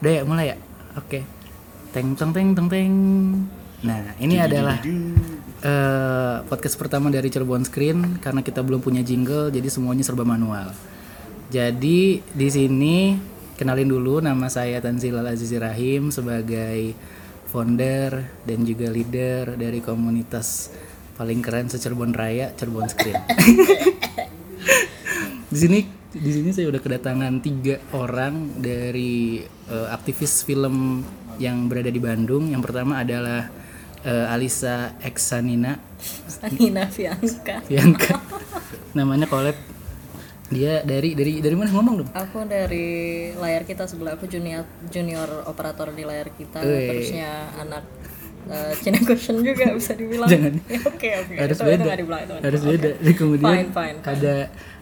Udah ya mulai ya? Oke. Teng teng teng teng teng. Nah, ini adalah eh, podcast pertama dari Cirebon Screen karena kita belum punya jingle jadi semuanya serba manual. Jadi di sini kenalin dulu nama saya Tanzil Al Azizi Rahim sebagai founder dan juga leader dari komunitas paling keren se Cirebon Raya Cirebon Screen. di sini di sini saya udah kedatangan tiga orang dari eh, aktivis film yang berada di Bandung. Yang pertama adalah eh, Alisa Eksanina Sanina Fianka. Bianca. Namanya collab. Dia dari dari dari mana ngomong dong? Aku dari layar kita sebelah aku junior junior operator di layar kita. Wih. Terusnya anak uh, Cina Cushion juga bisa dibilang. Jangan. Ya, Oke oke. Harus Itu- beda. dibilang, itu Harus dibilang. beda. Oke. Kemudian Fine fine. ada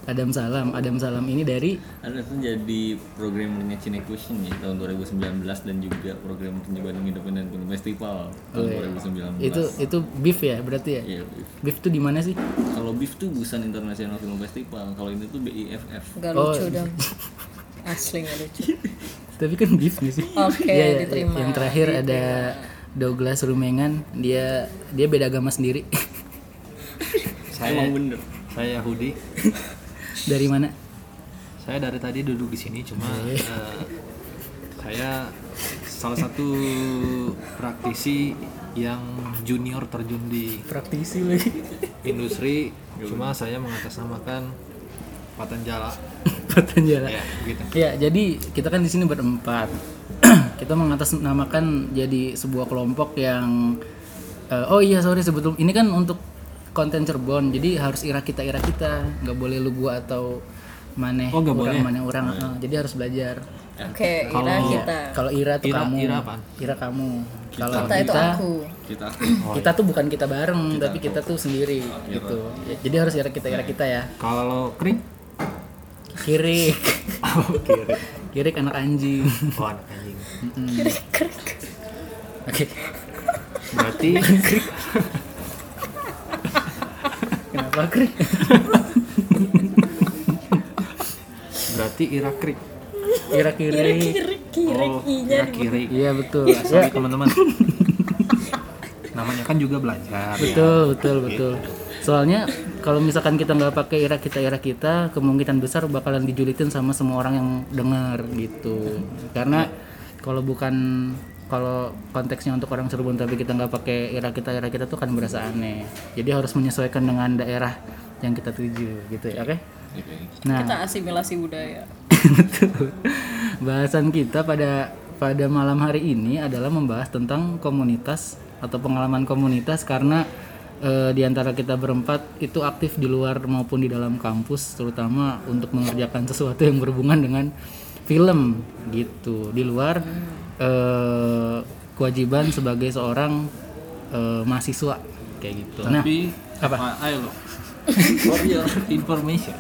Adam Salam. Adam Salam ini dari Ada tuh jadi programmernya Cine Cushion ya tahun 2019 dan juga program penjualan Independent Film Festival tahun 2019. itu itu beef ya berarti ya? Iya, Beef. Beef tuh di mana sih? Kalau Beef tuh Busan International Film Festival, kalau ini tuh BIFF. Gak Oh. lucu dong. Asli gak lucu. Tapi kan beef gak sih? Oke, Iya, iya. diterima. Yang terakhir ada Douglas Rumengan. Dia dia beda agama sendiri. Emang bener. Saya Yahudi. dari mana? Saya dari tadi duduk di sini cuma eh, saya salah satu praktisi yang junior terjun di Praktisi lagi. industri cuma saya mengatasnamakan Patanjala. Patanjala. Ya, begitu. Ya, jadi kita kan di sini berempat. kita mengatasnamakan jadi sebuah kelompok yang eh, oh iya sorry sebetulnya ini kan untuk konten Cirebon. Jadi harus ira kita ira kita, nggak boleh lu gua atau maneh Oh, nggak orang boleh? maneh orang. Eh, jadi harus belajar. Oke, Ira kita. Kalau ira tuh Ira- kamu. ira apaan? Ira kamu. Kalau Kita itu aku. Kita kita tuh bukan kita bareng, tapi kita tuh sendiri gitu. Ya, jadi harus ira kita ira kita ya. Kalau krik Kiri. oh, kiri. Kiri anak anjing. Oh, anak anjing. Oke. Berarti Kenapa krik? berarti Ira krik. Ira kiri. Kiri kiri Oh, Ira kiri. Iya betul. Ya, sorry Ya, teman-teman. Namanya kan juga belajar. betul betul betul. Soalnya kalau misalkan kita nggak pakai ira kita ira kita, kemungkinan besar bakalan dijulitin sama semua orang yang dengar gitu. Karena kalau bukan kalau konteksnya untuk orang Cirebon tapi kita nggak pakai ira kita ira kita tuh kan berasa aneh. Jadi harus menyesuaikan dengan daerah yang kita tuju gitu ya, oke? Nah, Kita asimilasi budaya. Betul. Bahasan kita pada pada malam hari ini adalah membahas tentang komunitas atau pengalaman komunitas karena eh, di antara kita berempat itu aktif di luar maupun di dalam kampus terutama untuk mengerjakan sesuatu yang berhubungan dengan film gitu. Di luar eh, kewajiban sebagai seorang eh, mahasiswa kayak gitu. Nah, Tapi apa? ah, ayo lo. For your information.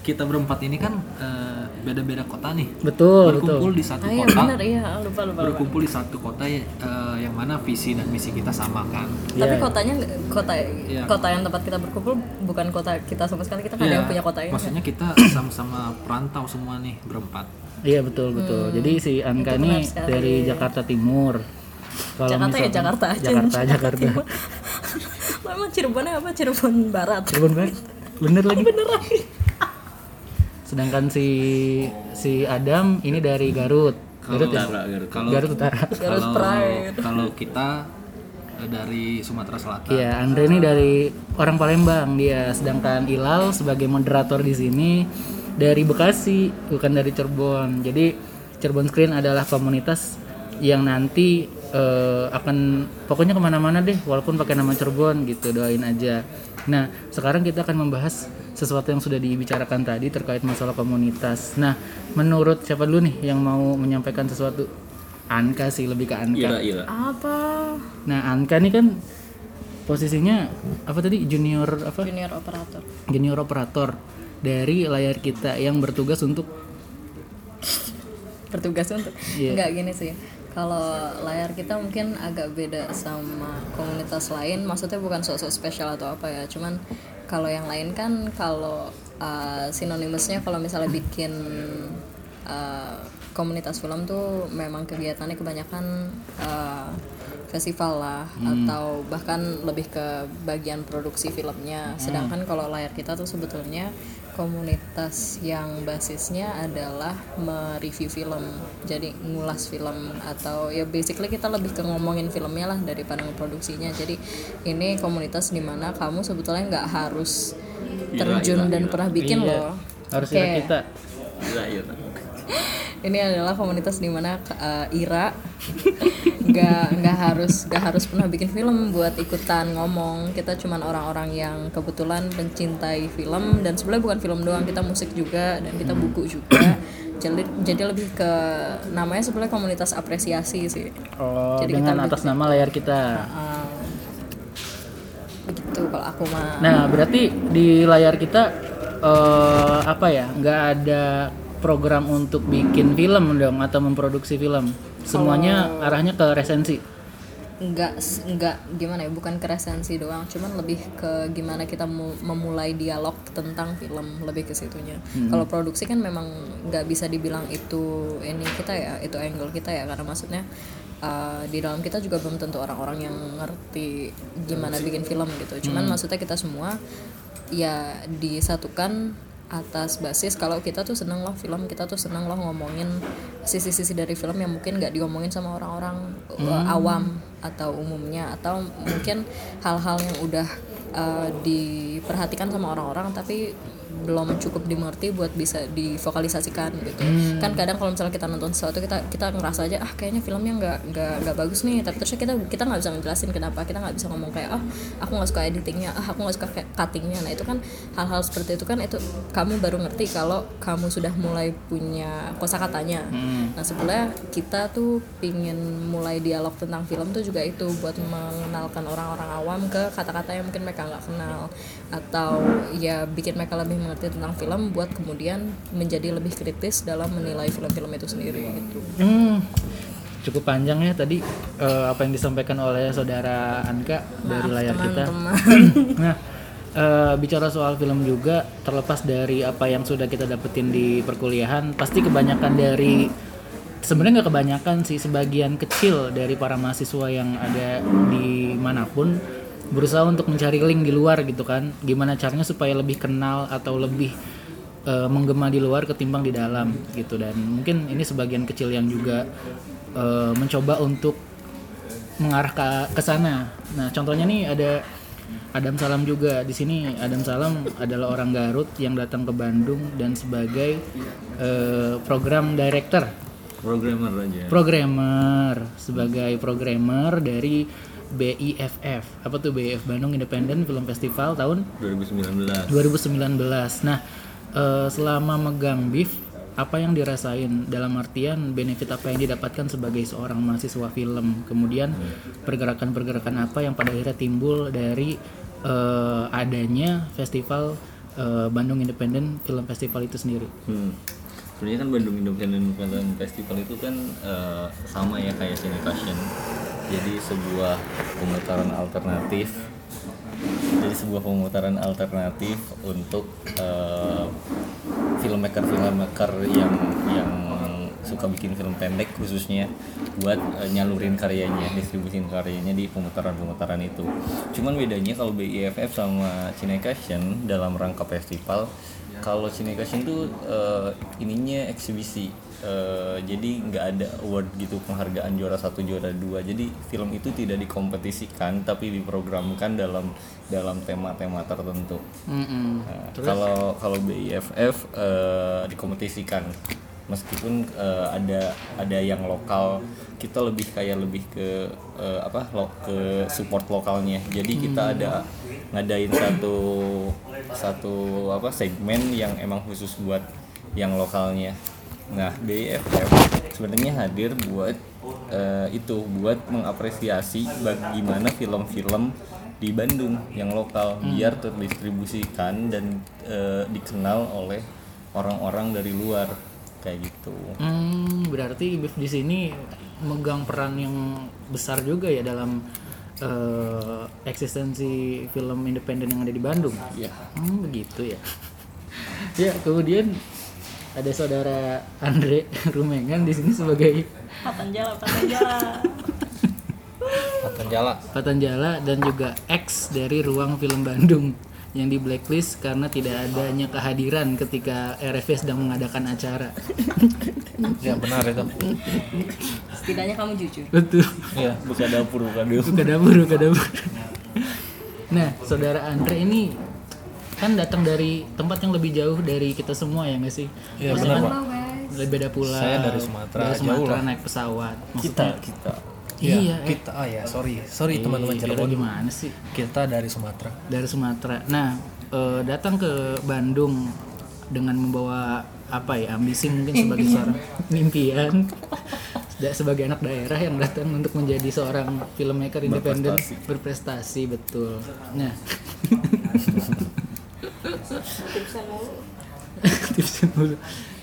Kita berempat ini kan eh, beda-beda kota nih. betul betul. Berkumpul di satu iya kota. benar iya lupa lupa. lupa. Berkumpul di satu kota eh, yang mana visi dan misi kita sama kan. Tapi Iya. kotanya kota Iya. kota yang tempat kita berkumpul bukan kota kita sama sekali kita kan ada Iya, yang punya kota ini. Maksudnya kita sama-sama perantau semua nih berempat. Iya betul betul. Jadi si Anka Itu ini dari Jakarta Timur. Kalau Jakarta ya misalkan- Jakarta aja. Jakarta Jakarta. Timur. Lo emang Cirebonnya apa? Cirebon Barat. Cirebon banget. Bener lagi. Bener lagi. Sedangkan si si Adam ini dari Garut. Garut ya? Garut. Kalau Garut Utara. Garut kalau Pride. kalau kita eh, dari Sumatera Selatan. Iya, Andre ini dari orang Palembang dia. Sedangkan Ilal sebagai moderator di sini dari Bekasi, bukan dari Cirebon. Jadi Cirebon Screen adalah komunitas yang nanti eh, akan pokoknya ke mana-mana deh, walaupun pakai nama Cirebon gitu, doain aja. Nah, sekarang kita akan membahas sesuatu yang sudah dibicarakan tadi terkait masalah komunitas. Nah, menurut siapa dulu nih yang mau menyampaikan sesuatu? Anka sih lebih ke Anka. Ira Ira. Apa? Nah, Anka ini kan posisinya apa tadi junior apa? Junior operator. Junior operator dari layar kita yang bertugas untuk Bertugas untuk. Iya. Enggak gini sih. Kalau layar kita mungkin agak beda sama komunitas lain, maksudnya bukan sosok spesial atau apa ya, cuman kalau yang lain kan kalau uh, sinonimusnya kalau misalnya bikin uh, komunitas film tuh memang kegiatannya kebanyakan uh, festival lah atau bahkan lebih ke bagian produksi filmnya. Sedangkan kalau layar kita tuh sebetulnya komunitas yang basisnya adalah mereview film. Jadi ngulas film atau ya basically kita lebih ke ngomongin filmnya lah daripada ngeproduksinya. Jadi ini komunitas di mana kamu sebetulnya nggak harus Ira, terjun ira, dan ira. pernah bikin Iya. loh. Harus ingat kita. Iya, iya. ini adalah komunitas di mana uh, Ira nggak nggak harus nggak harus pernah bikin film buat ikutan ngomong. Kita cuman orang-orang yang kebetulan mencintai film dan sebenarnya bukan film doang kita musik juga dan kita buku juga. Jadi jadi lebih ke namanya sebenarnya komunitas apresiasi sih. Oh, Jadi kita dengan lebih atas nama layar kita. Uh, begitu kalau aku mah. Nah, berarti di layar kita eh, apa ya? nggak ada program untuk bikin film dong atau memproduksi film. Semuanya arahnya ke resensi. nggak nggak gimana ya bukan ke resensi doang cuman lebih ke gimana kita mu- memulai dialog tentang film lebih ke situnya. Kalau produksi kan memang nggak bisa dibilang itu ini kita ya itu angle kita ya karena maksudnya uh, di dalam kita juga belum tentu orang-orang yang ngerti gimana bikin film gitu. Cuman maksudnya kita semua ya disatukan atas basis kalau kita tuh seneng loh film kita tuh seneng loh ngomongin sisi-sisi dari film yang mungkin nggak diomongin sama orang-orang uh, awam atau umumnya atau mungkin hal-hal yang udah uh, diperhatikan sama orang-orang tapi belum cukup dimengerti buat bisa divokalisasikan gitu. Kan kadang kalau misalnya kita nonton sesuatu kita kita ngerasa aja ah kayaknya filmnya nggak nggak nggak bagus nih. Tapi terusnya kita kita nggak bisa ngejelasin kenapa. Kita nggak bisa ngomong kayak ah aku nggak suka editingnya. Ah aku nggak suka cuttingnya. Nah itu kan hal-hal seperti itu kan itu kamu baru ngerti kalau kamu sudah mulai punya kosakatanya. Nah sebenarnya kita tuh pingin mulai dialog tentang film tuh juga itu buat mengenalkan orang-orang awam ke kata-kata yang mungkin mereka nggak kenal atau ya bikin mereka lebih mengerti tentang film buat kemudian menjadi lebih kritis dalam menilai film-film itu sendiri gitu. Hmm, cukup panjang ya tadi eh, apa yang disampaikan oleh saudara Anka dari layar kita. nah, eh, bicara soal film juga terlepas dari apa yang sudah kita dapetin di perkuliahan, pasti kebanyakan dari sebenarnya nggak kebanyakan sih sebagian kecil dari para mahasiswa yang ada di mana pun berusaha untuk mencari link di luar gitu kan gimana caranya supaya lebih kenal atau lebih eh, menggema di luar ketimbang di dalam gitu dan mungkin ini sebagian kecil yang juga eh, mencoba untuk mengarah ke ke sana. Nah, contohnya nih ada Adam Salam juga di sini. Adam Salam adalah orang Garut yang datang ke Bandung dan sebagai eh, program director, Programmer aja. programmer sebagai programmer dari BIFF. Apa tuh BIF Bandung Independent Film Festival tahun 2019. 2019. Nah, eh, selama megang BIF, apa yang dirasain dalam artian benefit apa yang didapatkan sebagai seorang mahasiswa film, kemudian pergerakan-pergerakan apa yang pada akhirnya timbul dari eh, adanya festival eh, Bandung Independent Film Festival itu sendiri. Hmm. Sebenarnya kan Bandung Independent Film Festival itu kan eh, sama ya kayak Cinecussion. Jadi sebuah pemutaran alternatif. Jadi sebuah pemutaran alternatif untuk eh, filmmaker-filmmaker yang yang suka bikin film pendek khususnya buat eh, nyalurin karyanya, distribusin karyanya di pemutaran-pemutaran itu. Cuman bedanya kalau BIFF sama Cinecussion dalam rangka festival, kalau Cinecussion tuh eh, ininya eksibisi. Eh, jadi nggak ada award gitu penghargaan juara satu juara dua. Jadi film itu tidak dikompetisikan tapi diprogramkan dalam dalam tema-tema tertentu. Mm-mm. Nah, kalau kalau BIFF eh, dikompetisikan meskipun eh, ada ada yang lokal kita lebih kayak lebih ke eh, apa lo, ke support lokalnya. Jadi kita ada ngadain satu satu apa segmen yang emang khusus buat yang lokalnya. Nah BIFF sebenarnya hadir buat eh, itu buat mengapresiasi bagaimana film-film di Bandung yang lokal biar terdistribusikan dan eh, dikenal oleh orang-orang dari luar kayak gitu. Hmm, berarti BIF di sini megang peran yang besar juga ya dalam eh, eksistensi film independen yang ada di Bandung. Iya. Hmm, begitu ya. ya, kemudian ada saudara Andre Rumengan di sini sebagai Patanjala Patanjala Patanjala Patanjala dan juga ex dari Ruang Film Bandung yang di blacklist karena tidak adanya kehadiran ketika RFV sedang mengadakan acara. ya benar itu setidaknya kamu jujur Betul. Iya, buka dapur, buka dapur. Buka dapur, buka dapur. Nah, saudara Andre ini kan datang dari tempat yang lebih jauh dari kita semua ya nggak sih? Iya, Maksudnya benar, kan Lebih beda pula. Saya dari Sumatera, Dari jauh Sumatera lah. naik pesawat. Kita, kita. Iya, eh. kita ah ya sorry sorry teman-teman Kira Cirebon gimana sih? kita dari Sumatera dari Sumatera. Nah, eh, datang ke Bandung dengan membawa apa ya ambisi mungkin sebagai seorang mimpian sebagai anak daerah yang datang untuk menjadi seorang filmmaker independen berprestasi betul. Nah, tipsnya dulu.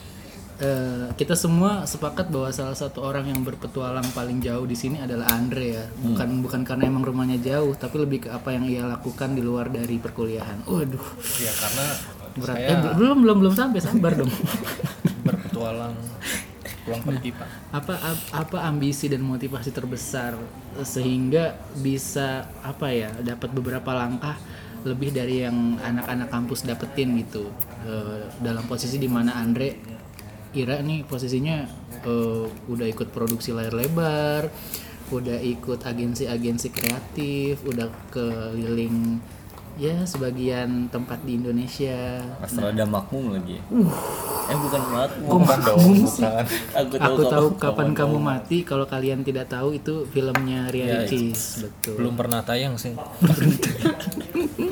Eh, kita semua sepakat bahwa salah satu orang yang berpetualang paling jauh di sini adalah Andre ya. Bukan bukan karena emang rumahnya jauh, tapi lebih ke apa yang ia lakukan di luar dari perkuliahan. Waduh, ya karena berat. saya Eh, belum belum belum sampai sabar dong. berpetualang pulang pergi pak apa ap- apa ambisi dan motivasi terbesar eh, sehingga bisa apa ya dapat beberapa langkah lebih dari yang anak-anak kampus dapetin gitu Eh, dalam posisi di mana Andre Ira nih posisinya eh, udah ikut produksi layar lebar udah ikut agensi-agensi kreatif udah keliling ya sebagian tempat di Indonesia Astrada makmum lagi. Eh bukan makmum. Kok makmum sih? Bukan. Aku tahu, Aku tahu kapan- kapan kamu mati. Kalau kalian tidak tahu itu filmnya Ria Ya, Ricis, betul. belum pernah tayang sih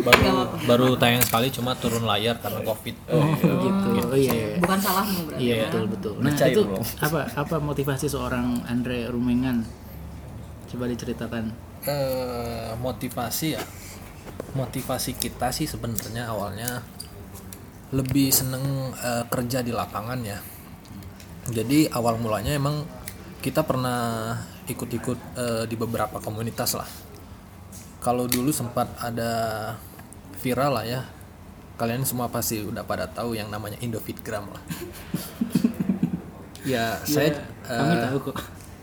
baru baru tayang sekali cuma turun layar karena covid Oh, gitu. Oh iya. iya. bukan salahmu berarti Iya betul betul. Nah Percaya, itu bro. apa apa motivasi seorang Andre Rumengan? Coba diceritakan. Eh, motivasi ya motivasi kita sih sebenarnya awalnya lebih seneng eh, kerja di lapangan ya jadi awal mulanya emang kita pernah ikut-ikut eh, di beberapa komunitas lah kalau dulu sempat ada viral lah ya kalian semua pasti udah pada tahu yang namanya Indofitgram lah ya saya Kami eh, tahu kok.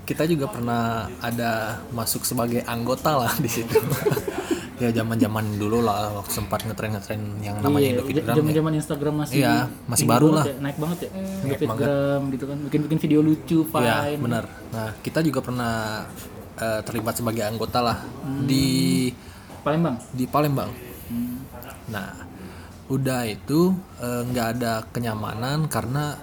kita juga pernah ada masuk sebagai anggota lah di situ ya zaman zaman dulu lah waktu sempat ngetren ngetren yang namanya Iya, Indofitgram zaman ya. zaman Instagram masih Iya, masih baru lah. ya, naik banget ya. banget. Indofitgram gitu kan, bikin bikin video lucu, Iya fine. benar nah kita juga pernah eh, terlibat sebagai anggota lah Hmm. di Palembang. di Palembang Hmm. Nah udah itu eh, nggak ada kenyamanan karena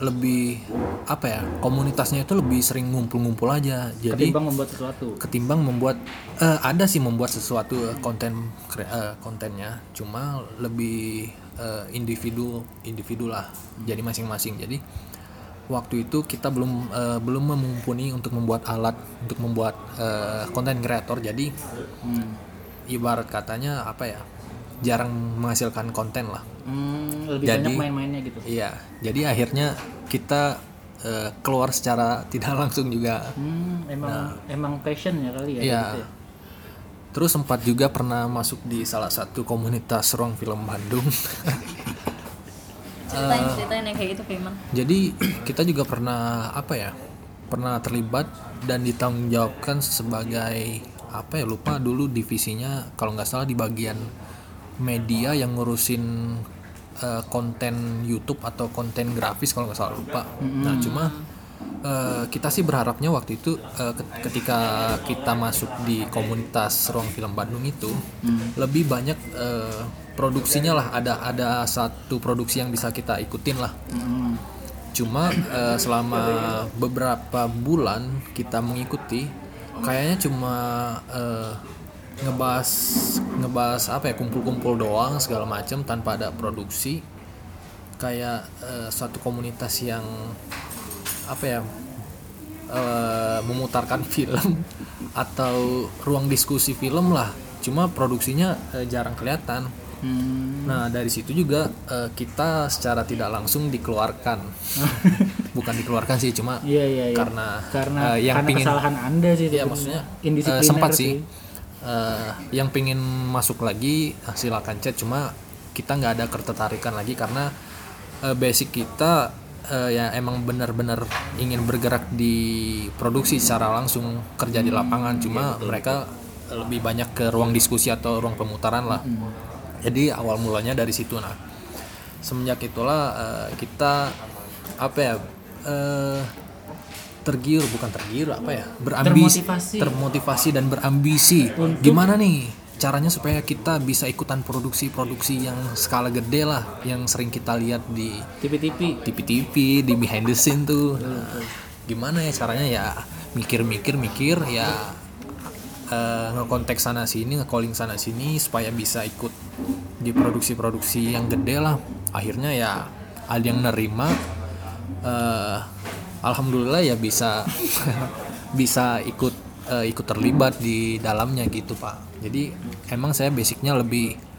lebih apa ya komunitasnya itu lebih sering ngumpul-ngumpul aja jadi Ketimbang membuat sesuatu. ketimbang membuat eh, ada sih membuat sesuatu eh, konten kre- eh, kontennya cuma lebih eh, individu individu lah jadi masing-masing jadi waktu itu kita belum eh, belum mumpuni untuk membuat alat untuk membuat konten kreator jadi Hmm. ibarat katanya apa ya jarang menghasilkan konten lah Hmm, lebih Jadi- banyak main-mainnya gitu. iya jadi akhirnya kita eh, keluar secara tidak langsung juga Hmm, emang emang passion ya kali ya. Iya. gitu ya. Terus sempat juga pernah masuk di salah satu komunitas ruang film Bandung. ceritain ceritain yang kayak gitu Firman Jadi kita juga pernah apa ya? Pernah terlibat dan ditanggungjawabkan sebagai apa ya lupa dulu divisinya kalau nggak salah di bagian media yang ngurusin eh, konten YouTube atau konten grafis kalau nggak salah lupa. Nah cuma eh, kita sih berharapnya waktu itu ket- ketika kita masuk di komunitas ruang film Bandung itu lebih banyak eh, produksinya lah ada ada satu produksi yang bisa kita ikutin lah. Hmm. Cuma eh, selama beberapa bulan kita mengikuti, kayaknya cuma eh, ngebahas ngebahas apa ya kumpul-kumpul doang segala macam tanpa ada produksi. Kayak eh, suatu komunitas yang apa ya eh, memutarkan film atau ruang diskusi film lah. Cuma produksinya eh, jarang kelihatan. Hmm. Nah dari situ juga eh, kita secara tidak langsung dikeluarkan, bukan dikeluarkan sih cuma Iya iya iya. karena karena eh, yang karena pingin, kesalahan anda sih ya maksudnya indisipliner sempat sih, Eh, yang pingin masuk lagi ah, silakan chat, cuma kita nggak ada ketertarikan lagi karena eh, basic kita eh, ya emang benar-benar ingin bergerak di produksi secara langsung kerja di lapangan. Cuma mereka lebih banyak ke ruang diskusi atau ruang pemutaran lah. Jadi awal mulanya dari situ. Nah semenjak itulah eh, kita apa ya eh, tergiur bukan tergiur apa ya? Berambisi Termotivasi. termotivasi dan berambisi. Gimana nih caranya supaya kita bisa ikutan produksi-produksi yang skala gede lah yang sering kita lihat di TV-TV TV-TV di behind the scene tuh. Nah, gimana ya caranya ya? Mikir-mikir mikir ya ngekontak sana sini nge-calling sana sini supaya bisa ikut di produksi-produksi yang gede lah. Akhirnya ya ada yang nerima eh, alhamdulillah ya bisa bisa ikut eh, ikut terlibat di dalamnya gitu pak. Jadi emang saya basicnya lebih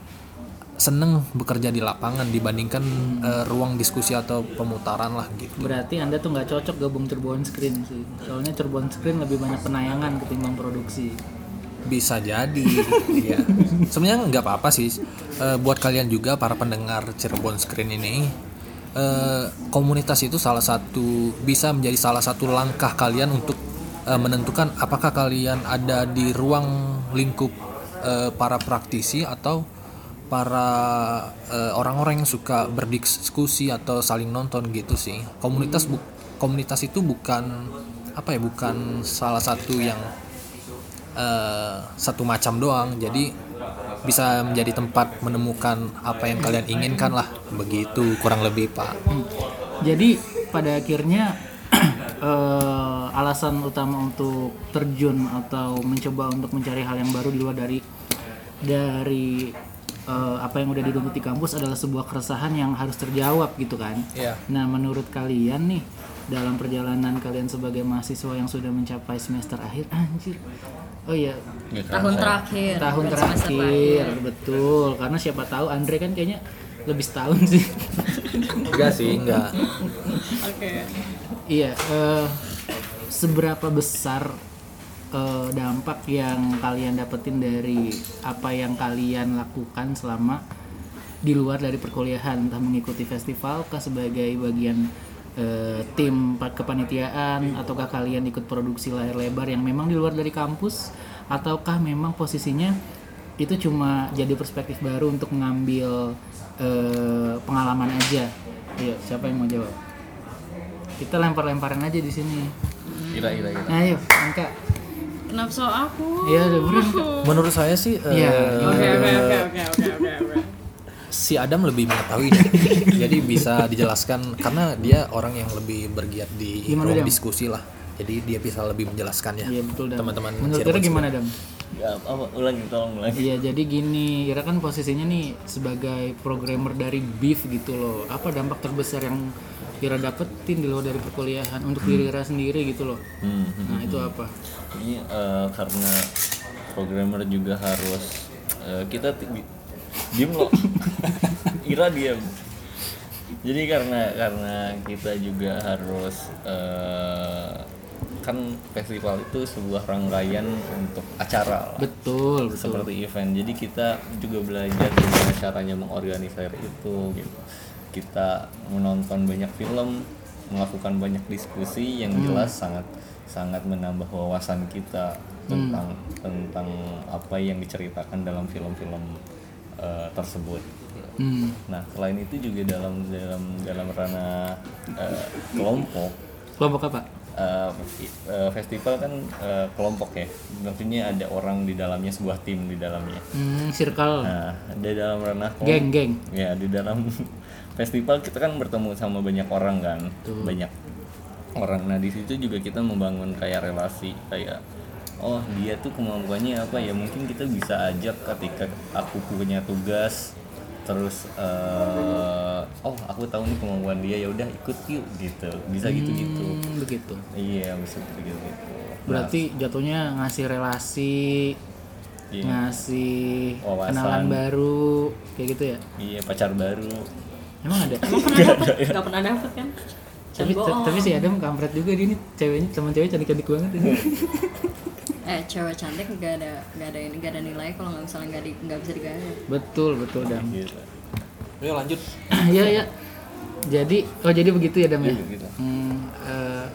seneng bekerja di lapangan dibandingkan eh, ruang diskusi atau pemutaran lah gitu. Berarti anda tuh nggak cocok gabung Cirebon Screen sih. Soalnya Cirebon Screen lebih banyak penayangan ketimbang produksi. Bisa jadi ya sebenarnya nggak apa-apa sih. Eh, buat kalian juga para pendengar Cirebon Screen ini eh, komunitas itu salah satu bisa menjadi salah satu langkah kalian untuk eh, menentukan apakah kalian ada di ruang lingkup eh, para praktisi atau para eh, orang-orang yang suka berdiskusi atau saling nonton gitu sih. Komunitas bu- komunitas itu bukan apa ya bukan salah satu yang satu macam doang. Jadi bisa menjadi tempat menemukan apa yang kalian inginkan lah begitu kurang lebih pak Jadi pada akhirnya eh, alasan utama untuk terjun atau mencoba untuk mencari hal yang baru di luar dari dari eh, apa yang udah dituntut di kampus adalah sebuah keresahan yang harus terjawab gitu kan. Iya. Nah menurut kalian nih dalam perjalanan kalian sebagai mahasiswa yang sudah mencapai semester akhir. Anjir. Oh iya. Nggak tahun kerasa. terakhir. Tahun terakhir betul. Karena siapa tahu Andre kan kayaknya lebih setahun sih. enggak sih enggak. Oke. Iya, eh, seberapa besar eh, dampak yang kalian dapetin dari apa yang kalian lakukan selama di luar dari perkuliahan, entah mengikuti festival kah sebagai bagian eh, tim pa- kepanitiaan, ataukah kalian ikut produksi layar lebar yang memang di luar dari kampus, ataukah memang posisinya itu cuma jadi perspektif baru untuk mengambil eh, pengalaman aja. Iya, siapa yang mau jawab? Kita lempar-lemparan aja di sini. Ira, ira, ira. Nah, ayo, angka. kenapa soal aku Iya, bener. Kak. menurut saya sih eh, Iya. oke oke oke oke oke si Adam lebih mengetahui jadi bisa dijelaskan karena dia orang yang lebih bergiat di Gimana, ruang Dam? diskusi lah jadi dia bisa lebih menjelaskannya Iya, betul teman-teman Menurut Ira gimana, Dam? Ya, apa ulangi tolong ulangi. Iya, jadi gini, Ira kan posisinya nih sebagai programmer dari Beef gitu loh. Apa dampak terbesar yang Ira dapetin di luar dari perkuliahan untuk diri Ira sendiri gitu loh. Hmm, hmm. Nah, itu apa? Ini eh, karena programmer juga harus eh, kita diem loh. Ira diam. Jadi karena karena kita juga harus eh, kan festival itu sebuah rangkaian untuk acara lah. Betul, betul. seperti event jadi kita juga belajar gimana caranya mengorganisir itu gitu kita menonton banyak film melakukan banyak diskusi yang jelas sangat sangat menambah wawasan kita tentang tentang apa yang diceritakan dalam film-film eh, tersebut Hmm. nah selain itu juga dalam dalam dalam ranah eh, kelompok Kelompok apa? eh, festival kan eh, kelompok ya maksudnya ada orang di dalamnya sebuah tim di dalamnya Hmm, circle. nah di dalam ranah kelompok Geng, geng. ya di dalam festival kita kan bertemu sama banyak orang kan banyak orang nah di situ juga kita membangun kayak relasi kayak oh dia tuh kemampuannya apa ya mungkin kita bisa ajak ketika aku punya tugas terus eh, oh aku tahu nih kemampuan dia ya udah ikut yuk gitu bisa gitu gitu Hmm, begitu. iya bisa gitu gitu Berarti jatuhnya ngasih relasi, Iya. ngasih Wawasan. kenalan baru, kayak gitu ya? iya pacar baru Emang ada? emang pernah dapet nggak pernah dapet kan tapi tapi si Adam kampret juga dia ini ceweknya teman cewek cantik cantik banget ini. eh cewek cantik nggak ada nggak ada ini nggak ada nilai kalau nggak misalnya nggak di nggak bisa digaya betul betul Dam. Ayo lanjut Iya ya. Jadi oh jadi begitu ya Dam ya? Iya, begitu. Hmm, eh,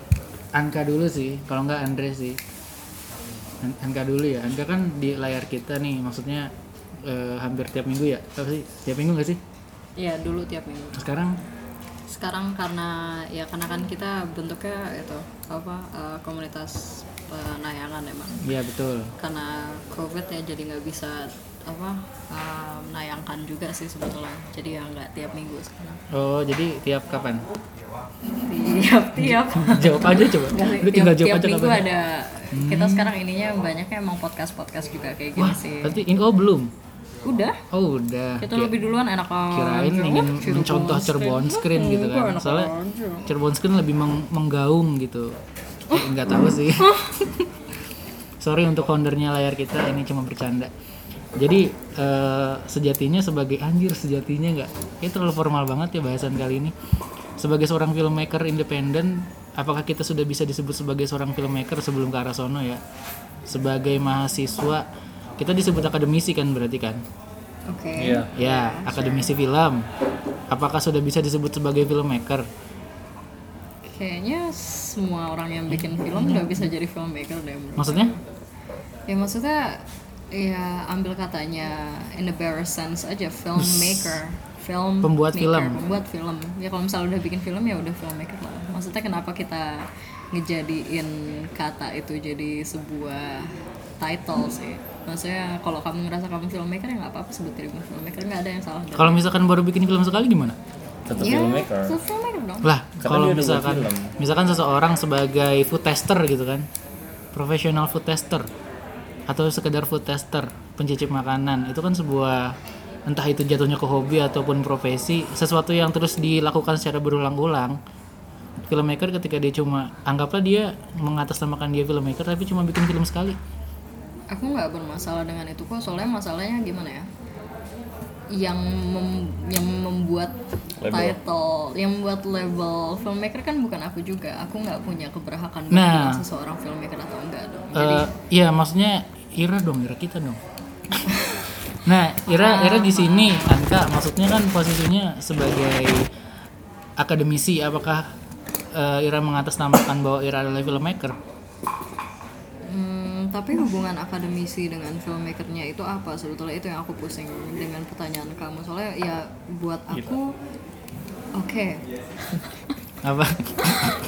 Anka dulu sih, kalau nggak Andre sih. An- Anka dulu ya. Anka kan di layar kita nih, maksudnya eh, hampir tiap minggu ya? Apa sih? Tiap minggu nggak sih? Iya dulu tiap minggu. Sekarang Sekarang karena ya karena kan kita bentuknya itu apa eh, komunitas penayangan emang. ya betul. Karena covid ya jadi nggak bisa apa eh, menayangkan juga sih sebetulnya. Jadi ya nggak tiap minggu sekarang. Oh jadi tiap kapan? Tiap tiap. jawab aja coba. Lu tinggal tiap, jawab tiap aja minggu kapan. ada kita sekarang ininya banyaknya emang podcast podcast juga kayak gini Wah, sih berarti ini oh belum. udah Oh udah. kita Ki- lebih duluan enak kirain ingin mencontoh Cirebon Screen gitu kan. Soalnya. Cirebon Screen lebih meng- menggaung gitu. Nggak tahu sih. Sorry untuk foundernya layar kita ini cuma bercanda. Jadi eh, sejatinya sebagai anjir sejatinya nggak? Ini terlalu formal banget ya bahasan kali ini. Sebagai seorang filmmaker independen, apakah kita sudah bisa disebut sebagai seorang filmmaker sebelum ke arah sono ya? Sebagai mahasiswa, kita disebut akademisi kan berarti kan? oke Iya. Ya, akademisi film. Apakah sudah bisa disebut sebagai filmmaker? Kayaknya semua orang yang bikin film udah bisa jadi filmmaker deh menurut Maksudnya? ya maksudnya ya ambil katanya in the bare sense aja filmmaker. Film Pembuat maker, film. pembuat film. Ya kalau misalnya udah bikin film ya udah filmmaker lah. Maksudnya kenapa kita ngejadiin kata itu jadi sebuah title sih? Maksudnya kalau kamu ngerasa kamu filmmaker ya nggak apa-apa sebut diri kamu filmmaker. Nggak ada yang salah Kalau misalkan baru bikin film sekali gimana? Tetap ya filmmaker. itu filmmaker dong Lah, kalau misalkan film. misalkan seseorang sebagai food tester gitu kan. Profesional food tester atau sekedar food tester, pencicip makanan, itu kan sebuah entah itu jatuhnya ke hobi ataupun profesi, sesuatu yang terus dilakukan secara berulang-ulang. Filmmaker ketika dia cuma anggaplah dia mengatasnamakan dia filmmaker tapi cuma bikin film sekali. aku nggak bermasalah dengan itu kok soalnya masalahnya gimana ya yang mem- yang membuat Label. title yang membuat label filmmaker kan bukan aku juga aku nggak punya keberhakan Nah. seseorang filmmaker atau enggak dong jadi Eh, iya maksudnya Ira dong, Ira kita dong. nah, Ira Ira di sini Anka maksudnya kan posisinya sebagai akademisi apakah eh, Ira mengatasnamakan bahwa Ira adalah filmmaker? Tapi hubungan akademisi dengan filmmakernya itu apa? Sebetulnya itu yang aku pusing dengan pertanyaan kamu. Soalnya ya buat aku oke. Apa?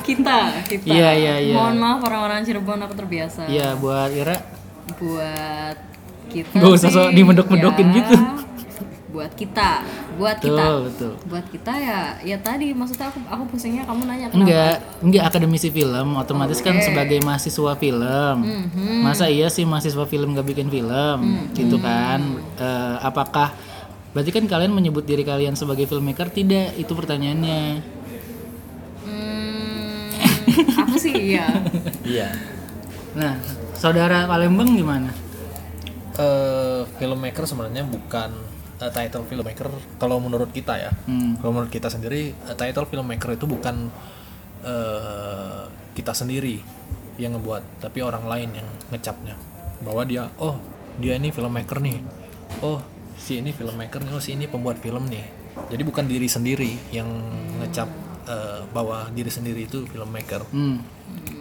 kita kita. Iya, iya, iya. mohon maaf orang-orang Cirebon aku terbiasa. Iya, buat Ira? Buat kita Nggak usah sih, dimedok-medokin ya, gitu. buat kita buat betul, kita betul. buat kita ya ya tadi maksudnya aku aku pusingnya kamu nanya kenapa Enggak, enggak akademisi film, otomatis kan sebagai mahasiswa film. Mhm. Masa iya sih mahasiswa film gak bikin film, Mhm. gitu kan? Eh, apakah berarti kan kalian menyebut diri kalian sebagai filmmaker? Tidak, itu pertanyaannya. Hmm, aku sih iya Iya. Nah, saudara Palembang gimana? eh filmmaker sebenarnya bukan eh, title filmmaker kalau menurut kita ya. Hmm. Kalau menurut kita sendiri eh, title filmmaker itu bukan eh, kita sendiri yang ngebuat, tapi orang lain yang ngecapnya. Bahwa dia oh, dia ini filmmaker nih. Oh, si ini filmmaker nih, oh si ini pembuat film nih. Jadi bukan diri sendiri yang ngecap eh, bahwa diri sendiri itu filmmaker. Hmm.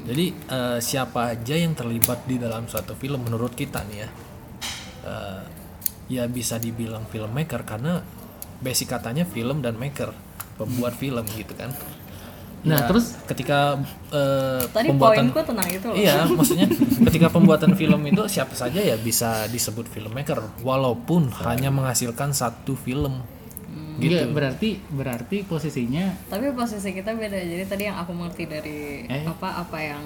Jadi eh, siapa aja yang terlibat di dalam suatu film menurut kita nih ya, eh, ya bisa dibilang filmmaker karena basic katanya film dan maker, pembuat film gitu kan. Nah, Ya, terus? ketika eh, tadi pembuatan poinku tentang itu loh. Iya, maksudnya ketika pembuatan film itu siapa saja ya bisa disebut filmmaker walaupun hanya menghasilkan satu film. Iya, berarti berarti posisinya tapi posisi kita beda. Jadi tadi yang aku mengerti dari Eh? apa apa yang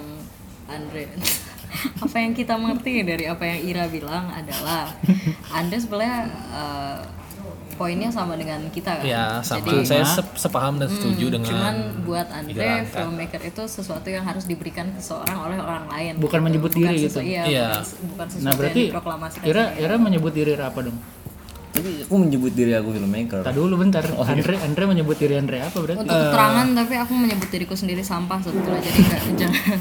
Andre apa yang kita mengerti dari apa yang Ira bilang adalah Andre sebenarnya eh, poinnya sama dengan kita kan Ya, sama. jadi Saya sep- sepaham dan setuju dengan cuman buat Andre filmmaker itu sesuatu yang harus diberikan ke seorang oleh orang lain Bukan gitu. menyebut Bukan diri gitu. iya, Iya. bukan, bukan sesuatu Nah, berarti yang diproklamasikan Ira sendiri. Ira menyebut diri Ira apa dong? Tapi aku menyebut diri aku filmmaker. Tadi dulu bentar. Andre Andre menyebut diri Andre apa berarti? untuk keterangan tapi aku menyebut diriku sendiri sampah sebetulnya jadi nggak jangan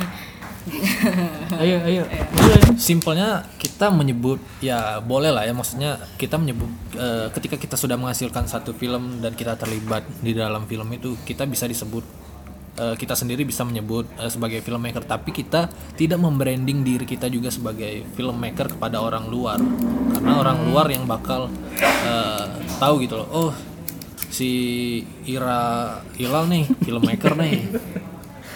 ayo ayo mulai Simpelnya kita menyebut ya boleh lah ya maksudnya kita menyebut eh, ketika kita sudah menghasilkan satu film dan kita terlibat di dalam film itu kita bisa disebut eh, kita sendiri bisa menyebut eh, sebagai filmmaker. Tapi kita tidak membranding diri kita juga sebagai filmmaker kepada orang luar. Karena orang luar yang bakal eh, tahu gitu loh oh si Ira Hilal nih filmmaker nih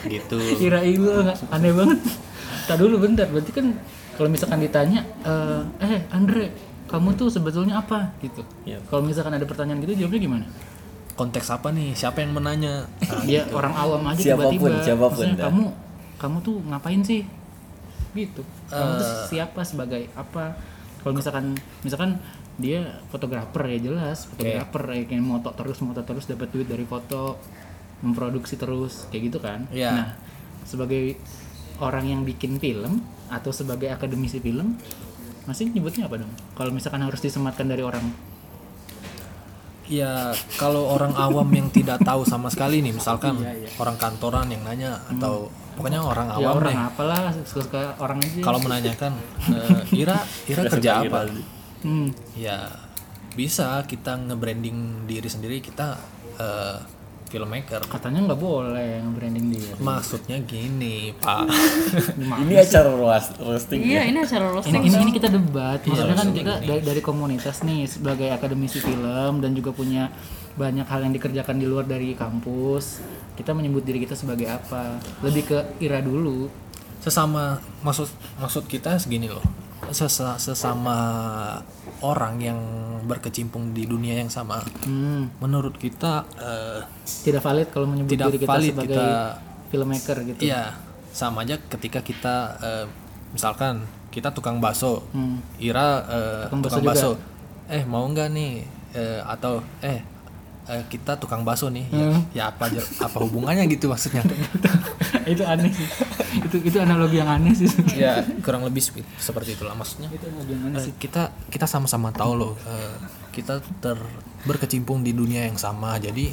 gitu. Kira itu nggak aneh banget. Tak dulu bentar. Berarti kan kalau misalkan ditanya eh, eh Andre kamu tuh sebetulnya apa? Gitu. Iya. kalau misalkan ada pertanyaan gitu jawabnya gimana? Konteks apa nih? Siapa yang menanya? Nah, ya orang awam aja Siapa pun, tiba-tiba. Siapa pun Maksudnya, dah. kamu kamu tuh ngapain sih? Gitu. Kamu tuh Eh. siapa? Sebagai apa? Kalau misalkan misalkan dia fotografer ya jelas. Fotografer ya kayak moto terus moto terus dapat duit dari foto memproduksi terus kayak gitu kan Iya. nah sebagai orang yang bikin film atau sebagai akademisi film masih nyebutnya apa dong kalau misalkan harus disematkan dari orang Ya kalau orang awam yang tidak tahu sama sekali nih, misalkan orang kantoran yang nanya atau pokoknya orang ya awam orang deh. apalah suka-suka orang aja Kalau menanyakan eh, Ira, Ira kerja apa? hmm. Ya bisa kita nge-branding diri sendiri kita eh, filmmaker. katanya nggak boleh nge-branding dia Maksudnya gini, Pak. Ini acara roast, roasting iya ya. ini acara ini, roasting ini, ini kita debat maksudnya kan kita dari, dari komunitas nih sebagai akademisi film dan juga punya banyak hal yang dikerjakan di luar dari kampus kita menyebut diri kita sebagai apa lebih ke Ira dulu Sesama maksud maksud kita segini loh. Sesa- sesama orang yang berkecimpung di dunia yang sama. hmm, Menurut kita eh, tidak valid kalau menyebut Tidak diri kita valid sebagai kita- filmmaker gitu. Iya, sama aja ketika kita eh, misalkan kita tukang bakso, Hmm. Ira eh, Tukang tukang, bakso. Eh mau nggak nih? Eh, atau eh eh, kita tukang bakso nih, ya, Hmm. ya apa aja- apa hubungannya gitu maksudnya? itu aneh sih itu itu analogi yang aneh sih ya kurang lebih seperti itulah maksudnya. itu yang aneh Eh, kita kita sama-sama tahu loh, eh, kita ter berkecimpung di dunia yang sama, jadi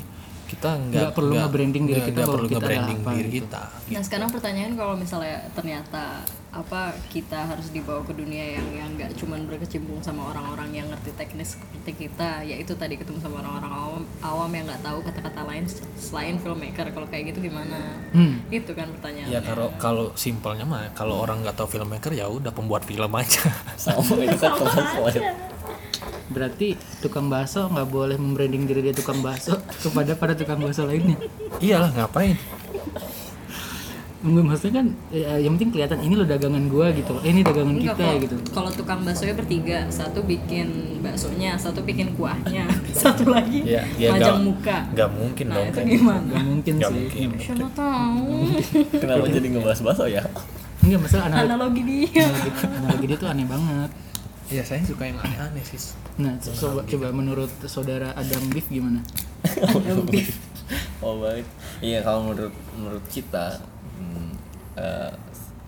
kita nggak Nggak perlu nge-branding diri nggak- kita nggak perlu nge-branding apa diri gitu. kita. Nah sekarang pertanyaan kalau misalnya ternyata apa kita harus dibawa ke dunia yang yang nggak cuman berkecimpung sama orang-orang yang ngerti teknis seperti kita, yaitu tadi ketemu sama orang-orang awam awam yang nggak tahu kata-kata lain selain filmmaker. Kalau kayak gitu gimana? Hmm. Itu kan pertanyaannya. Ya kalau kalau simpelnya mah kalau orang nggak tahu filmmaker ya udah pembuat film aja. Sama itu kan translate. Berarti tukang bakso nggak boleh membranding diri dia tukang bakso kepada para tukang bakso lainnya Iyalah ngapain? Enggak, maksudnya kan ya, yang penting kelihatan ini lo dagangan gua gitu eh, ini dagangan Enggak, kita kalau, gitu kalau tukang baksonya bertiga, satu bikin baksonya, satu bikin kuahnya, satu lagi Ya, ya majang nggak- muka. Nggak mungkin Nah dong. itu gimana? nggak mungkin Nggak sih mungkin. Siapa tahu Kenapa jadi ngebahas bakso ya? enggak masalah analogi, analogi dia. analogi, analogi dia tuh aneh banget Iya saya suka yang aneh-aneh sih. nah coba coba menurut saudara Adam Beef gimana Oh baik. Iya kalau menurut menurut kita hmm, eh,